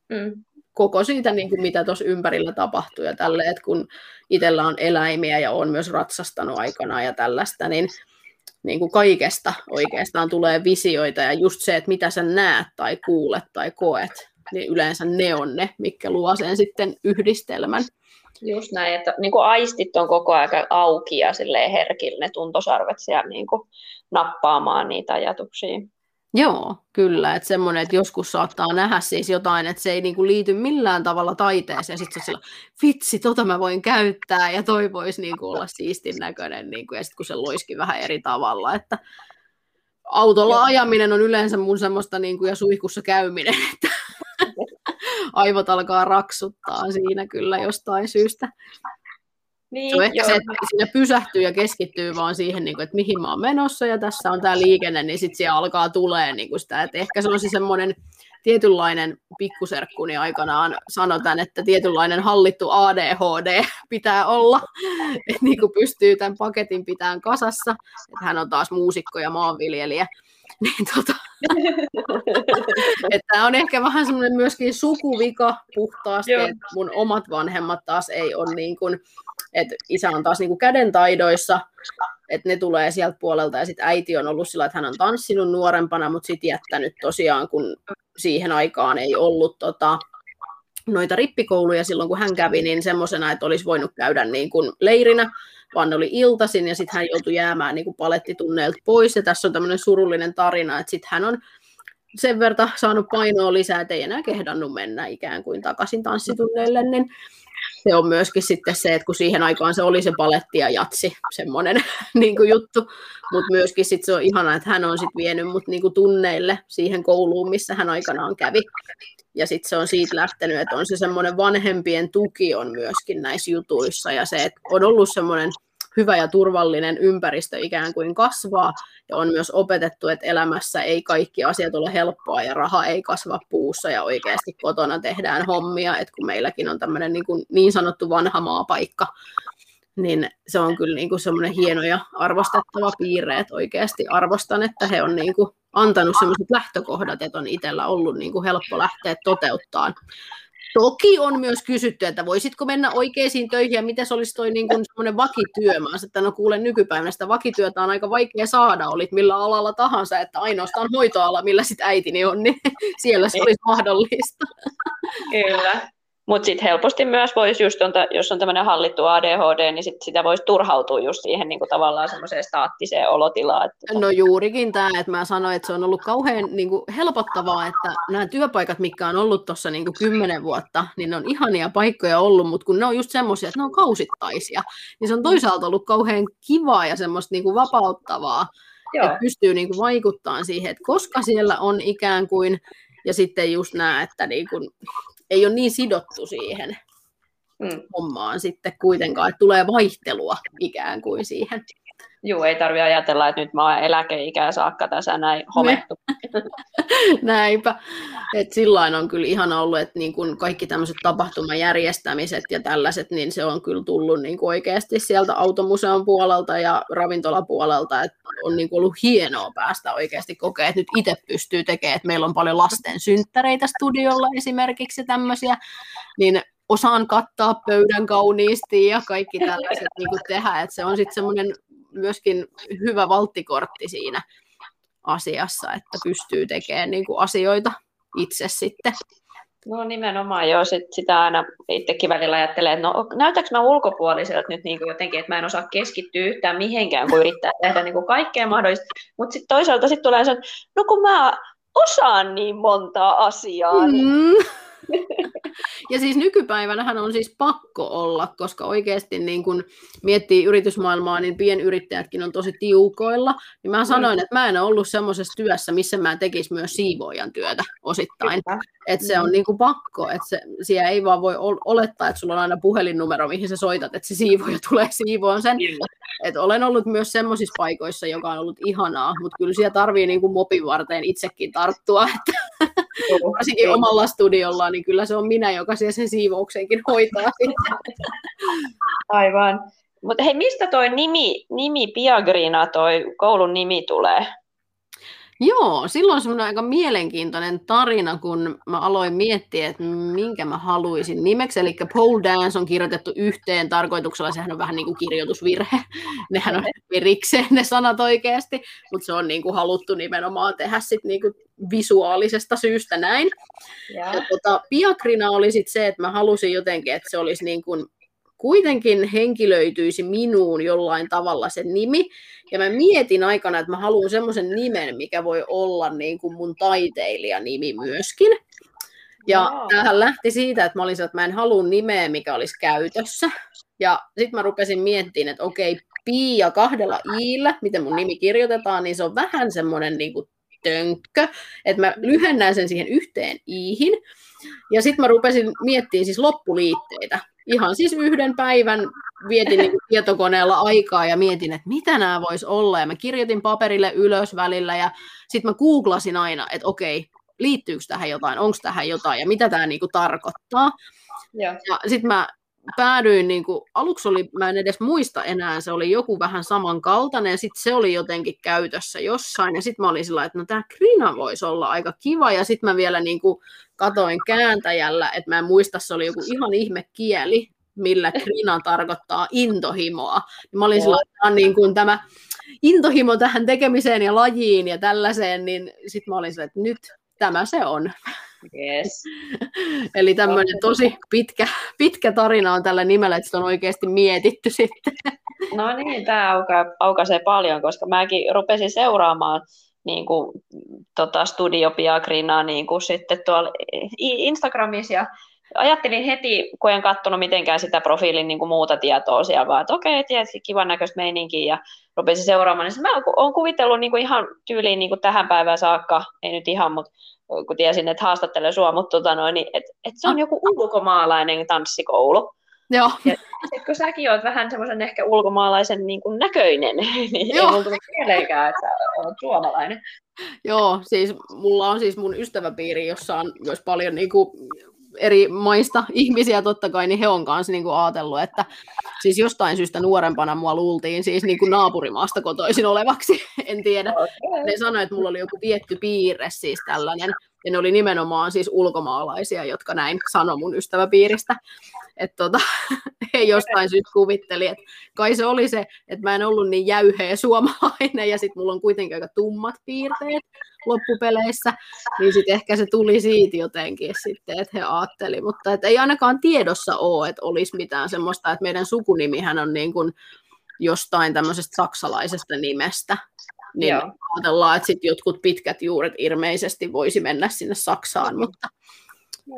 mm. koko siitä, niin kuin mitä tuossa ympärillä tapahtuu ja tälle, että kun itsellä on eläimiä ja on myös ratsastanut aikana ja tällaista, niin niin kuin kaikesta oikeastaan tulee visioita ja just se, että mitä sä näet tai kuulet tai koet, niin yleensä ne on ne, mikä luo sen sitten yhdistelmän. Just näin, että niin kuin aistit on koko ajan auki ja herkillä ne tuntosarvet siellä niin kuin nappaamaan niitä ajatuksia. Joo, kyllä. Että semmoinen, että joskus saattaa nähdä siis jotain, että se ei niinku liity millään tavalla taiteeseen. Sitten se on sillä, vitsi, tota mä voin käyttää ja toi voisi niinku olla siistin näköinen. Niinku, ja sitten kun se loiski vähän eri tavalla. Että autolla Joo. ajaminen on yleensä mun semmoista niinku, ja suihkussa käyminen, että aivot alkaa raksuttaa siinä kyllä jostain syystä. Niin, se on ehkä joo. se, että siinä pysähtyy ja keskittyy vaan siihen, niin kuin, että mihin mä oon menossa ja tässä on tämä liikenne, niin sitten siellä alkaa tulee niin kuin sitä, että ehkä se on se semmoinen tietynlainen pikkuserkkuni aikanaan sanotaan, että tietynlainen hallittu ADHD pitää olla, että niin kuin pystyy tämän paketin pitämään kasassa, että hän on taas muusikko ja maanviljelijä, niin tota, että on ehkä vähän semmoinen myöskin sukuvika puhtaasti, Joo. että mun omat vanhemmat taas ei ole niin kuin, että isä on taas niin kuin kädentaidoissa, että ne tulee sieltä puolelta, ja sitten äiti on ollut sillä, että hän on tanssinut nuorempana, mutta sitten jättänyt tosiaan, kun siihen aikaan ei ollut tota, noita rippikouluja silloin, kun hän kävi, niin semmoisena, että olisi voinut käydä niin kuin leirinä, vaan ne oli iltaisin, ja sitten hän joutui jäämään niin kuin palettitunneilta pois, ja tässä on tämmöinen surullinen tarina, että sitten hän on sen verran saanut painoa lisää, että ei enää kehdannut mennä ikään kuin takaisin tanssitunneille, niin se on myöskin sitten se, että kun siihen aikaan se oli se paletti ja jatsi, semmoinen niin kuin juttu, mutta myöskin sitten se on ihana, että hän on sitten vienyt mut niin kuin tunneille siihen kouluun, missä hän aikanaan kävi. Ja sitten se on siitä lähtenyt, että on se semmoinen vanhempien tuki on myöskin näissä jutuissa. Ja se, että on ollut semmoinen hyvä ja turvallinen ympäristö ikään kuin kasvaa, ja on myös opetettu, että elämässä ei kaikki asiat ole helppoa, ja raha ei kasva puussa, ja oikeasti kotona tehdään hommia, että kun meilläkin on tämmöinen niin, kuin niin sanottu vanha maapaikka, niin se on kyllä niin kuin semmoinen hieno ja arvostettava piirre, että oikeasti arvostan, että he on niin kuin antanut sellaiset lähtökohdat, että on itsellä ollut niin kuin helppo lähteä toteuttamaan Toki on myös kysytty, että voisitko mennä oikeisiin töihin ja miten se olisi toi niin kuin semmoinen vakityö. Mä että no kuulen nykypäivänä sitä vakityötä on aika vaikea saada, olit millä alalla tahansa, että ainoastaan hoitoala, millä sitten äitini on, niin siellä se olisi mahdollista. Kyllä. Mutta sitten helposti myös voisi just, jos on tämmöinen hallittu ADHD, niin sit sitä voisi turhautua just siihen niin kuin tavallaan semmoiseen staattiseen olotilaan. Että... No juurikin tämä, että mä sanoin, että se on ollut kauhean niin kuin helpottavaa, että nämä työpaikat, mitkä on ollut tuossa niin kymmenen vuotta, niin ne on ihania paikkoja ollut, mutta kun ne on just semmoisia, että ne on kausittaisia, niin se on toisaalta ollut kauhean kivaa ja semmoista niin kuin vapauttavaa, Joo. että pystyy niin kuin vaikuttamaan siihen, että koska siellä on ikään kuin ja sitten just nämä, että niin kun, ei ole niin sidottu siihen mm. hommaan sitten kuitenkaan, että tulee vaihtelua ikään kuin siihen. Joo, ei tarvitse ajatella, että nyt mä oon eläkeikää saakka tässä näin homettu. Näinpä. Et sillain on kyllä ihana ollut, että niin kun kaikki tämmöiset tapahtumajärjestämiset ja tällaiset, niin se on kyllä tullut niin oikeasti sieltä automuseon puolelta ja ravintolapuolelta, että on niin ollut hienoa päästä oikeasti kokea, että nyt itse pystyy tekemään, että meillä on paljon lasten synttäreitä studiolla esimerkiksi tämmöisiä, niin osaan kattaa pöydän kauniisti ja kaikki tällaiset niin kuin tehdä, että se on sitten semmoinen myöskin hyvä valttikortti siinä asiassa, että pystyy tekemään niin kuin asioita itse sitten. No nimenomaan joo, sit sitä aina itsekin välillä ajattelee, että no näytäks mä ulkopuoliselta nyt niin kuin jotenkin, että mä en osaa keskittyä yhtään mihinkään, kun yrittää tehdä niin kuin kaikkea mahdollista. Mutta sitten toisaalta sitten tulee se, no kun mä osaan niin montaa asiaa. Niin mm. Niin ja siis nykypäivänähän on siis pakko olla, koska oikeasti niin kun miettii yritysmaailmaa, niin pienyrittäjätkin on tosi tiukoilla. Niin mä sanoin, että mä en ole ollut semmoisessa työssä, missä mä tekisin myös siivoojan työtä osittain. Että se on niin kuin pakko, että se, siellä ei vaan voi olettaa, että sulla on aina puhelinnumero, mihin sä soitat, että se siivooja tulee siivoon sen. Et olen ollut myös semmoisissa paikoissa, joka on ollut ihanaa, mutta kyllä siellä tarvii niin kuin mopin varten itsekin tarttua, että varsinkin omalla studiolla, niin kyllä se on minä, joka siellä sen siivouksenkin hoitaa. Aivan. Mutta hei, mistä toi nimi, nimi Piagrina, toi koulun nimi tulee? Joo, silloin semmoinen aika mielenkiintoinen tarina, kun mä aloin miettiä, että minkä mä haluaisin nimeksi. Eli pole dance on kirjoitettu yhteen tarkoituksella, sehän on vähän niin kuin kirjoitusvirhe. Nehän on erikseen ne sanat oikeasti, mutta se on niin kuin haluttu nimenomaan tehdä sit niin kuin visuaalisesta syystä näin. Ja, ja tota, Piakrina oli sitten se, että mä halusin jotenkin, että se olisi niin kuin kuitenkin henkilöityisi minuun jollain tavalla se nimi. Ja mä mietin aikana, että mä haluan semmoisen nimen, mikä voi olla niin kuin mun taiteilijanimi myöskin. Ja wow. tämähän lähti siitä, että mä olin että mä en halua nimeä, mikä olisi käytössä. Ja sitten mä rupesin miettimään, että okei, Pia kahdella iillä, miten mun nimi kirjoitetaan, niin se on vähän semmoinen niin kuin tönkkö, että mä lyhennän sen siihen yhteen iihin. Ja sitten mä rupesin miettimään siis loppuliitteitä ihan siis yhden päivän vietin niin tietokoneella aikaa ja mietin, että mitä nämä voisi olla. Ja mä kirjoitin paperille ylös välillä ja sitten mä googlasin aina, että okei, liittyykö tähän jotain, onko tähän jotain ja mitä tämä niinku tarkoittaa. Ja, ja sitten mä päädyin, niin kuin, aluksi oli, mä en edes muista enää, se oli joku vähän samankaltainen, ja sitten se oli jotenkin käytössä jossain, ja sitten mä olin sillä että no tämä Krina voisi olla aika kiva, ja sitten mä vielä niin kuin, katoin kääntäjällä, että mä en muista, se oli joku ihan ihme kieli, millä Krina tarkoittaa intohimoa. Mä olin sillä että niin kuin tämä intohimo tähän tekemiseen ja lajiin ja tällaiseen, niin sitten mä olin sillä, että nyt tämä se on. Yes. Eli tämmöinen tosi pitkä, pitkä tarina on tällä nimellä, että sitä on oikeasti mietitty sitten. No niin, tämä auka, aukaisee paljon, koska mäkin rupesin seuraamaan niin kuin, tota Studio Piagrinaa niin kuin sitten tuolla Instagramissa ja ajattelin heti, kun en katsonut mitenkään sitä profiilin niin kuin muuta tietoa siellä, vaan että okei, okay, kivan näköistä meininkiä ja rupesin seuraamaan, niin mä oon kuvitellut niin kuin ihan tyyliin niin kuin tähän päivään saakka, ei nyt ihan, mutta kun tiesin, että haastattelee sua, mutta tota noin, niin, että, että se on joku ulkomaalainen tanssikoulu. Joo. Ja sit, kun säkin oot vähän semmoisen ehkä ulkomaalaisen niin kuin näköinen, niin Joo. ei mulla mieleenkään, että oot suomalainen. Joo, siis mulla on siis mun ystäväpiiri, jossa on myös paljon niin kuin eri maista ihmisiä totta kai, niin he on kanssa niin kuin ajatellut, että siis jostain syystä nuorempana mua luultiin siis niin kuin naapurimaasta kotoisin olevaksi, en tiedä. Okay. Ne sanoivat, että mulla oli joku tietty piirre siis tällainen, ja ne oli nimenomaan siis ulkomaalaisia, jotka näin sanoi mun ystäväpiiristä. Että tota, he jostain syystä kuvitteli, että kai se oli se, että mä en ollut niin jäyheä suomalainen, ja sitten mulla on kuitenkin aika tummat piirteet loppupeleissä, niin sitten ehkä se tuli siitä jotenkin sitten, että he ajatteli, mutta että ei ainakaan tiedossa ole, että olisi mitään semmoista, että meidän sukunimihän on niin kuin jostain tämmöisestä saksalaisesta nimestä, niin Joo. ajatellaan, että sitten jotkut pitkät juuret ilmeisesti voisi mennä sinne Saksaan, mutta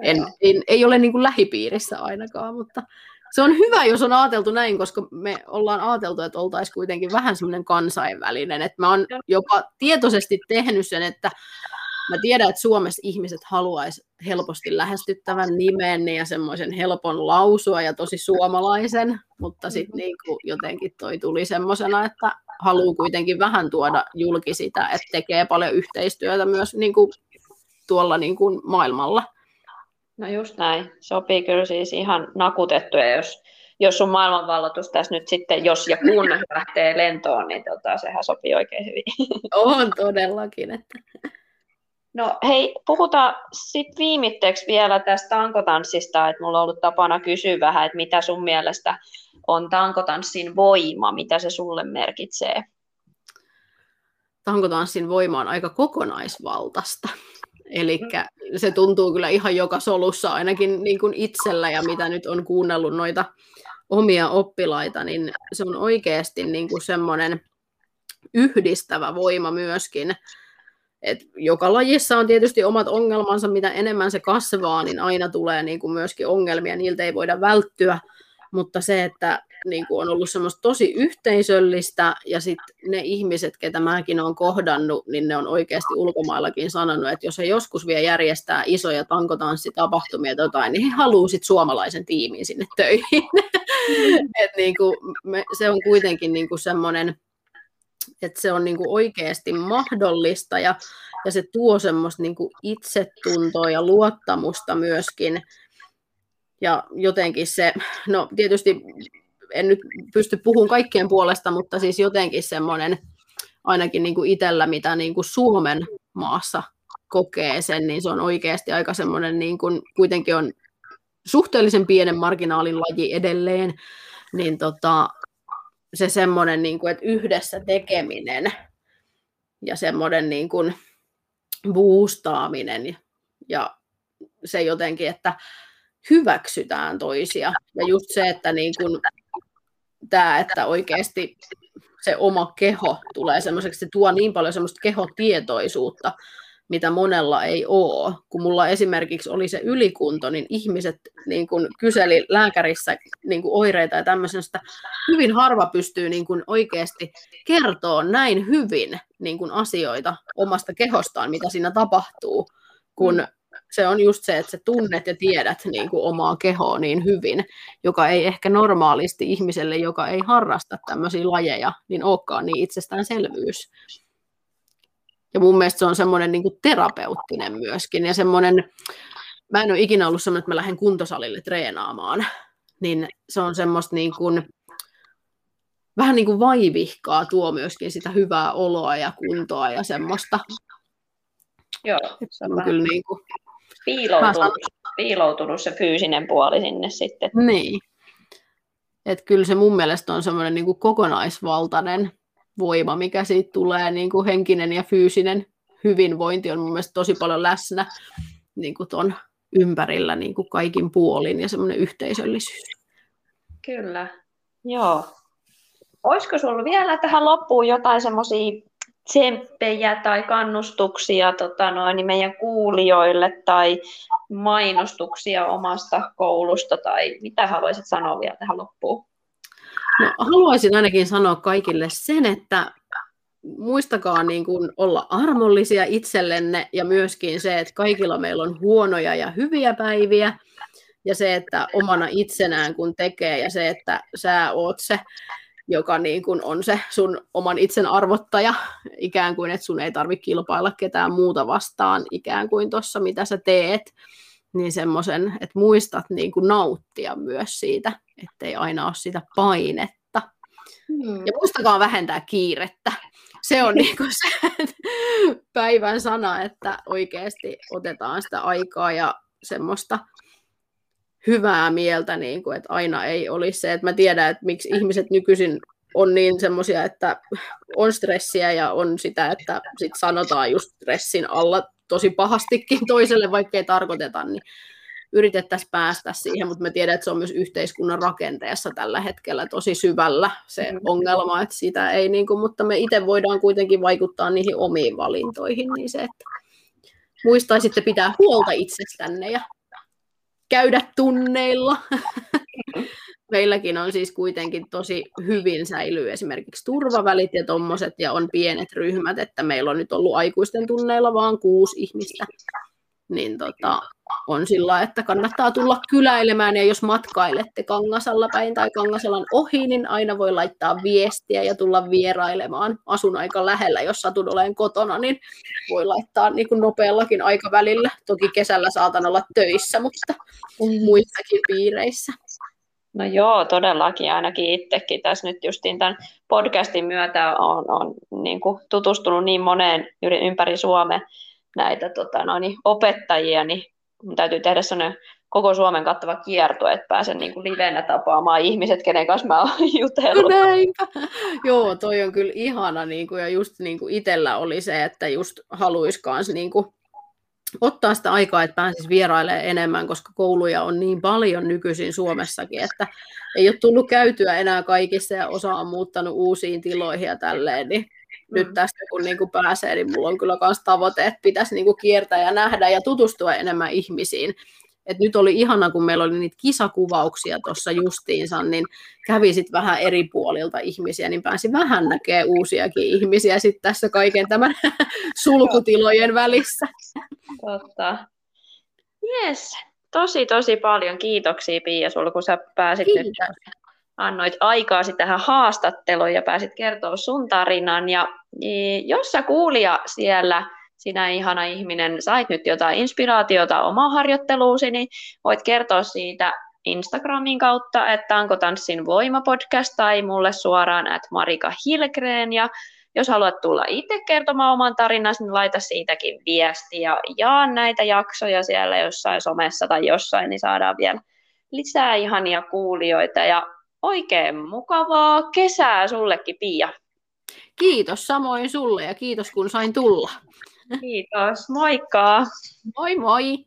en, en, ei ole niin kuin lähipiirissä ainakaan, mutta se on hyvä, jos on ajateltu näin, koska me ollaan ajateltu, että oltaisiin kuitenkin vähän semmoinen kansainvälinen, että mä oon jopa tietoisesti tehnyt sen, että mä tiedän, että Suomessa ihmiset haluaisi helposti lähestyttävän nimen ja semmoisen helpon lausua ja tosi suomalaisen, mutta sitten mm-hmm. niin jotenkin toi tuli semmoisena, että haluaa kuitenkin vähän tuoda julki sitä, että tekee paljon yhteistyötä myös niin kuin tuolla niin kuin maailmalla. No just näin. Sopii kyllä siis ihan nakutettuja, jos, jos sun maailmanvalloitus tässä nyt sitten, jos ja kun lähtee lentoon, niin tota, sehän sopii oikein hyvin. On todellakin. Että. No hei, puhutaan sitten viimitteeksi vielä tästä tankotanssista, että mulla on ollut tapana kysyä vähän, että mitä sun mielestä on tankotanssin voima, mitä se sulle merkitsee? Tankotanssin voima on aika kokonaisvaltaista. Eli se tuntuu kyllä ihan joka solussa, ainakin niin kuin itsellä ja mitä nyt on kuunnellut noita omia oppilaita, niin se on oikeasti niin kuin semmoinen yhdistävä voima myöskin. Et joka lajissa on tietysti omat ongelmansa, mitä enemmän se kasvaa, niin aina tulee niin kuin myöskin ongelmia, niiltä ei voida välttyä, mutta se, että niin kuin on ollut semmoista tosi yhteisöllistä, ja sitten ne ihmiset, ketä mäkin olen kohdannut, niin ne on oikeasti ulkomaillakin sanonut, että jos he joskus vielä järjestää isoja tankotanssitapahtumia tai jotain, niin he haluavat suomalaisen tiimin sinne töihin. Et niin kuin me, se on kuitenkin niin kuin semmoinen, että se on niin kuin oikeasti mahdollista, ja, ja se tuo semmoista niin kuin itsetuntoa ja luottamusta myöskin, ja jotenkin se, no tietysti en nyt pysty puhumaan kaikkien puolesta, mutta siis jotenkin semmoinen, ainakin niin kuin itsellä, mitä niin kuin Suomen maassa kokee sen, niin se on oikeasti aika semmoinen, niin kuin, kuitenkin on suhteellisen pienen marginaalin laji edelleen, niin tota, se semmoinen, niin kuin, että yhdessä tekeminen ja semmoinen niin kuin boostaaminen ja se jotenkin, että hyväksytään toisia. Ja just se, että niin kun, tämä, että oikeasti se oma keho tulee semmoiseksi, se tuo niin paljon semmoista kehotietoisuutta, mitä monella ei ole. Kun mulla esimerkiksi oli se ylikunto, niin ihmiset niin kun kyseli lääkärissä niin kun oireita ja tämmöisestä. Hyvin harva pystyy niin kun oikeasti kertoa näin hyvin niin kun asioita omasta kehostaan, mitä siinä tapahtuu, kun mm se on just se, että sä tunnet ja tiedät niin kuin omaa kehoa niin hyvin, joka ei ehkä normaalisti ihmiselle, joka ei harrasta tämmöisiä lajeja, niin olekaan niin itsestäänselvyys. Ja mun mielestä se on semmoinen niin terapeuttinen myöskin ja semmoinen, mä en ole ikinä ollut semmoinen, että mä lähden kuntosalille treenaamaan, niin se on semmoista niin kuin, vähän niin kuin vaivihkaa tuo myöskin sitä hyvää oloa ja kuntoa ja semmoista. Joo, se on, on kyllä niin kuin, piiloutunut, piiloutunut se fyysinen puoli sinne sitten. Niin. Että kyllä se mun mielestä on semmoinen niin kuin kokonaisvaltainen voima, mikä siitä tulee, niin kuin henkinen ja fyysinen hyvinvointi on mun mielestä tosi paljon läsnä niin kuin ton ympärillä niin kuin kaikin puolin ja semmoinen yhteisöllisyys. Kyllä, joo. Olisiko sinulla vielä tähän loppuun jotain semmoisia tsemppejä tai kannustuksia tota noin, meidän kuulijoille tai mainostuksia omasta koulusta tai mitä haluaisit sanoa vielä tähän loppuun? No, haluaisin ainakin sanoa kaikille sen, että muistakaa niin kuin olla armollisia itsellenne ja myöskin se, että kaikilla meillä on huonoja ja hyviä päiviä. Ja se, että omana itsenään kun tekee ja se, että sä oot se joka niin kuin on se sun oman itsen arvottaja, ikään kuin, että sun ei tarvitse kilpailla ketään muuta vastaan, ikään kuin tuossa, mitä sä teet, niin semmoisen, että muistat niin kuin nauttia myös siitä, ettei aina ole sitä painetta. Hmm. Ja muistakaa vähentää kiirettä. Se on niin kuin se päivän sana, että oikeasti otetaan sitä aikaa ja semmoista hyvää mieltä, niin kuin, että aina ei olisi se, että mä tiedän, että miksi ihmiset nykyisin on niin semmoisia, että on stressiä ja on sitä, että sit sanotaan just stressin alla tosi pahastikin toiselle, vaikka ei tarkoiteta, niin yritettäisiin päästä siihen, mutta mä tiedän, että se on myös yhteiskunnan rakenteessa tällä hetkellä tosi syvällä se mm. ongelma, että sitä ei, niin kuin, mutta me itse voidaan kuitenkin vaikuttaa niihin omiin valintoihin, niin se, että muistaisitte pitää huolta itsestänne ja käydä tunneilla. Meilläkin on siis kuitenkin tosi hyvin säilyy esimerkiksi turvavälit ja tommoset ja on pienet ryhmät, että meillä on nyt ollut aikuisten tunneilla vaan kuusi ihmistä niin tota, on sillä, että kannattaa tulla kyläilemään, ja jos matkailette Kangasalla päin tai Kangasalan ohi, niin aina voi laittaa viestiä ja tulla vierailemaan. Asun aika lähellä, jos satun olen kotona, niin voi laittaa niin kuin nopeallakin aikavälillä. Toki kesällä saatan olla töissä, mutta mm. muissakin piireissä. No joo, todellakin. Ainakin itsekin tässä nyt justiin tämän podcastin myötä on, on niin kuin tutustunut niin moneen ympäri Suomea näitä tota, no niin, opettajia, niin mun täytyy tehdä sellainen koko Suomen kattava kierto, että pääsen niin kuin livenä tapaamaan ihmiset, kenen kanssa mä oon jutellut. Näinpä. Joo, toi on kyllä ihana, niin kuin, ja just niin kuin itsellä oli se, että just haluaisi kanssa niin kuin, ottaa sitä aikaa, että pääsisi vierailemaan enemmän, koska kouluja on niin paljon nykyisin Suomessakin, että ei ole tullut käytyä enää kaikissa ja osa on muuttanut uusiin tiloihin ja tälleen, niin. Nyt tästä kun niin kuin pääsee, niin mulla on kyllä myös tavoite, että pitäisi niin kuin kiertää ja nähdä ja tutustua enemmän ihmisiin. Et nyt oli ihana, kun meillä oli niitä kisakuvauksia tuossa justiinsa, niin kävi sitten vähän eri puolilta ihmisiä, niin pääsi vähän näkee uusiakin ihmisiä sitten tässä kaiken tämän sulkutilojen välissä. Totta. Yes. Tosi, tosi paljon kiitoksia Pia sulle, kun sä pääsit Kiitos. nyt annoit aikaasi tähän haastatteluun ja pääsit kertoa sun tarinan. Ja jos sä kuulija siellä sinä ihana ihminen sait nyt jotain inspiraatiota omaan harjoitteluusi, niin voit kertoa siitä Instagramin kautta, että Tanko Tanssin voima podcast tai mulle suoraan että Marika Hilgren ja jos haluat tulla itse kertomaan oman tarinasi, niin laita siitäkin viesti ja jaa näitä jaksoja siellä jossain somessa tai jossain, niin saadaan vielä lisää ihania kuulijoita ja oikein mukavaa kesää sullekin, Pia. Kiitos samoin sulle ja kiitos kun sain tulla. Kiitos, moikka! Moi moi!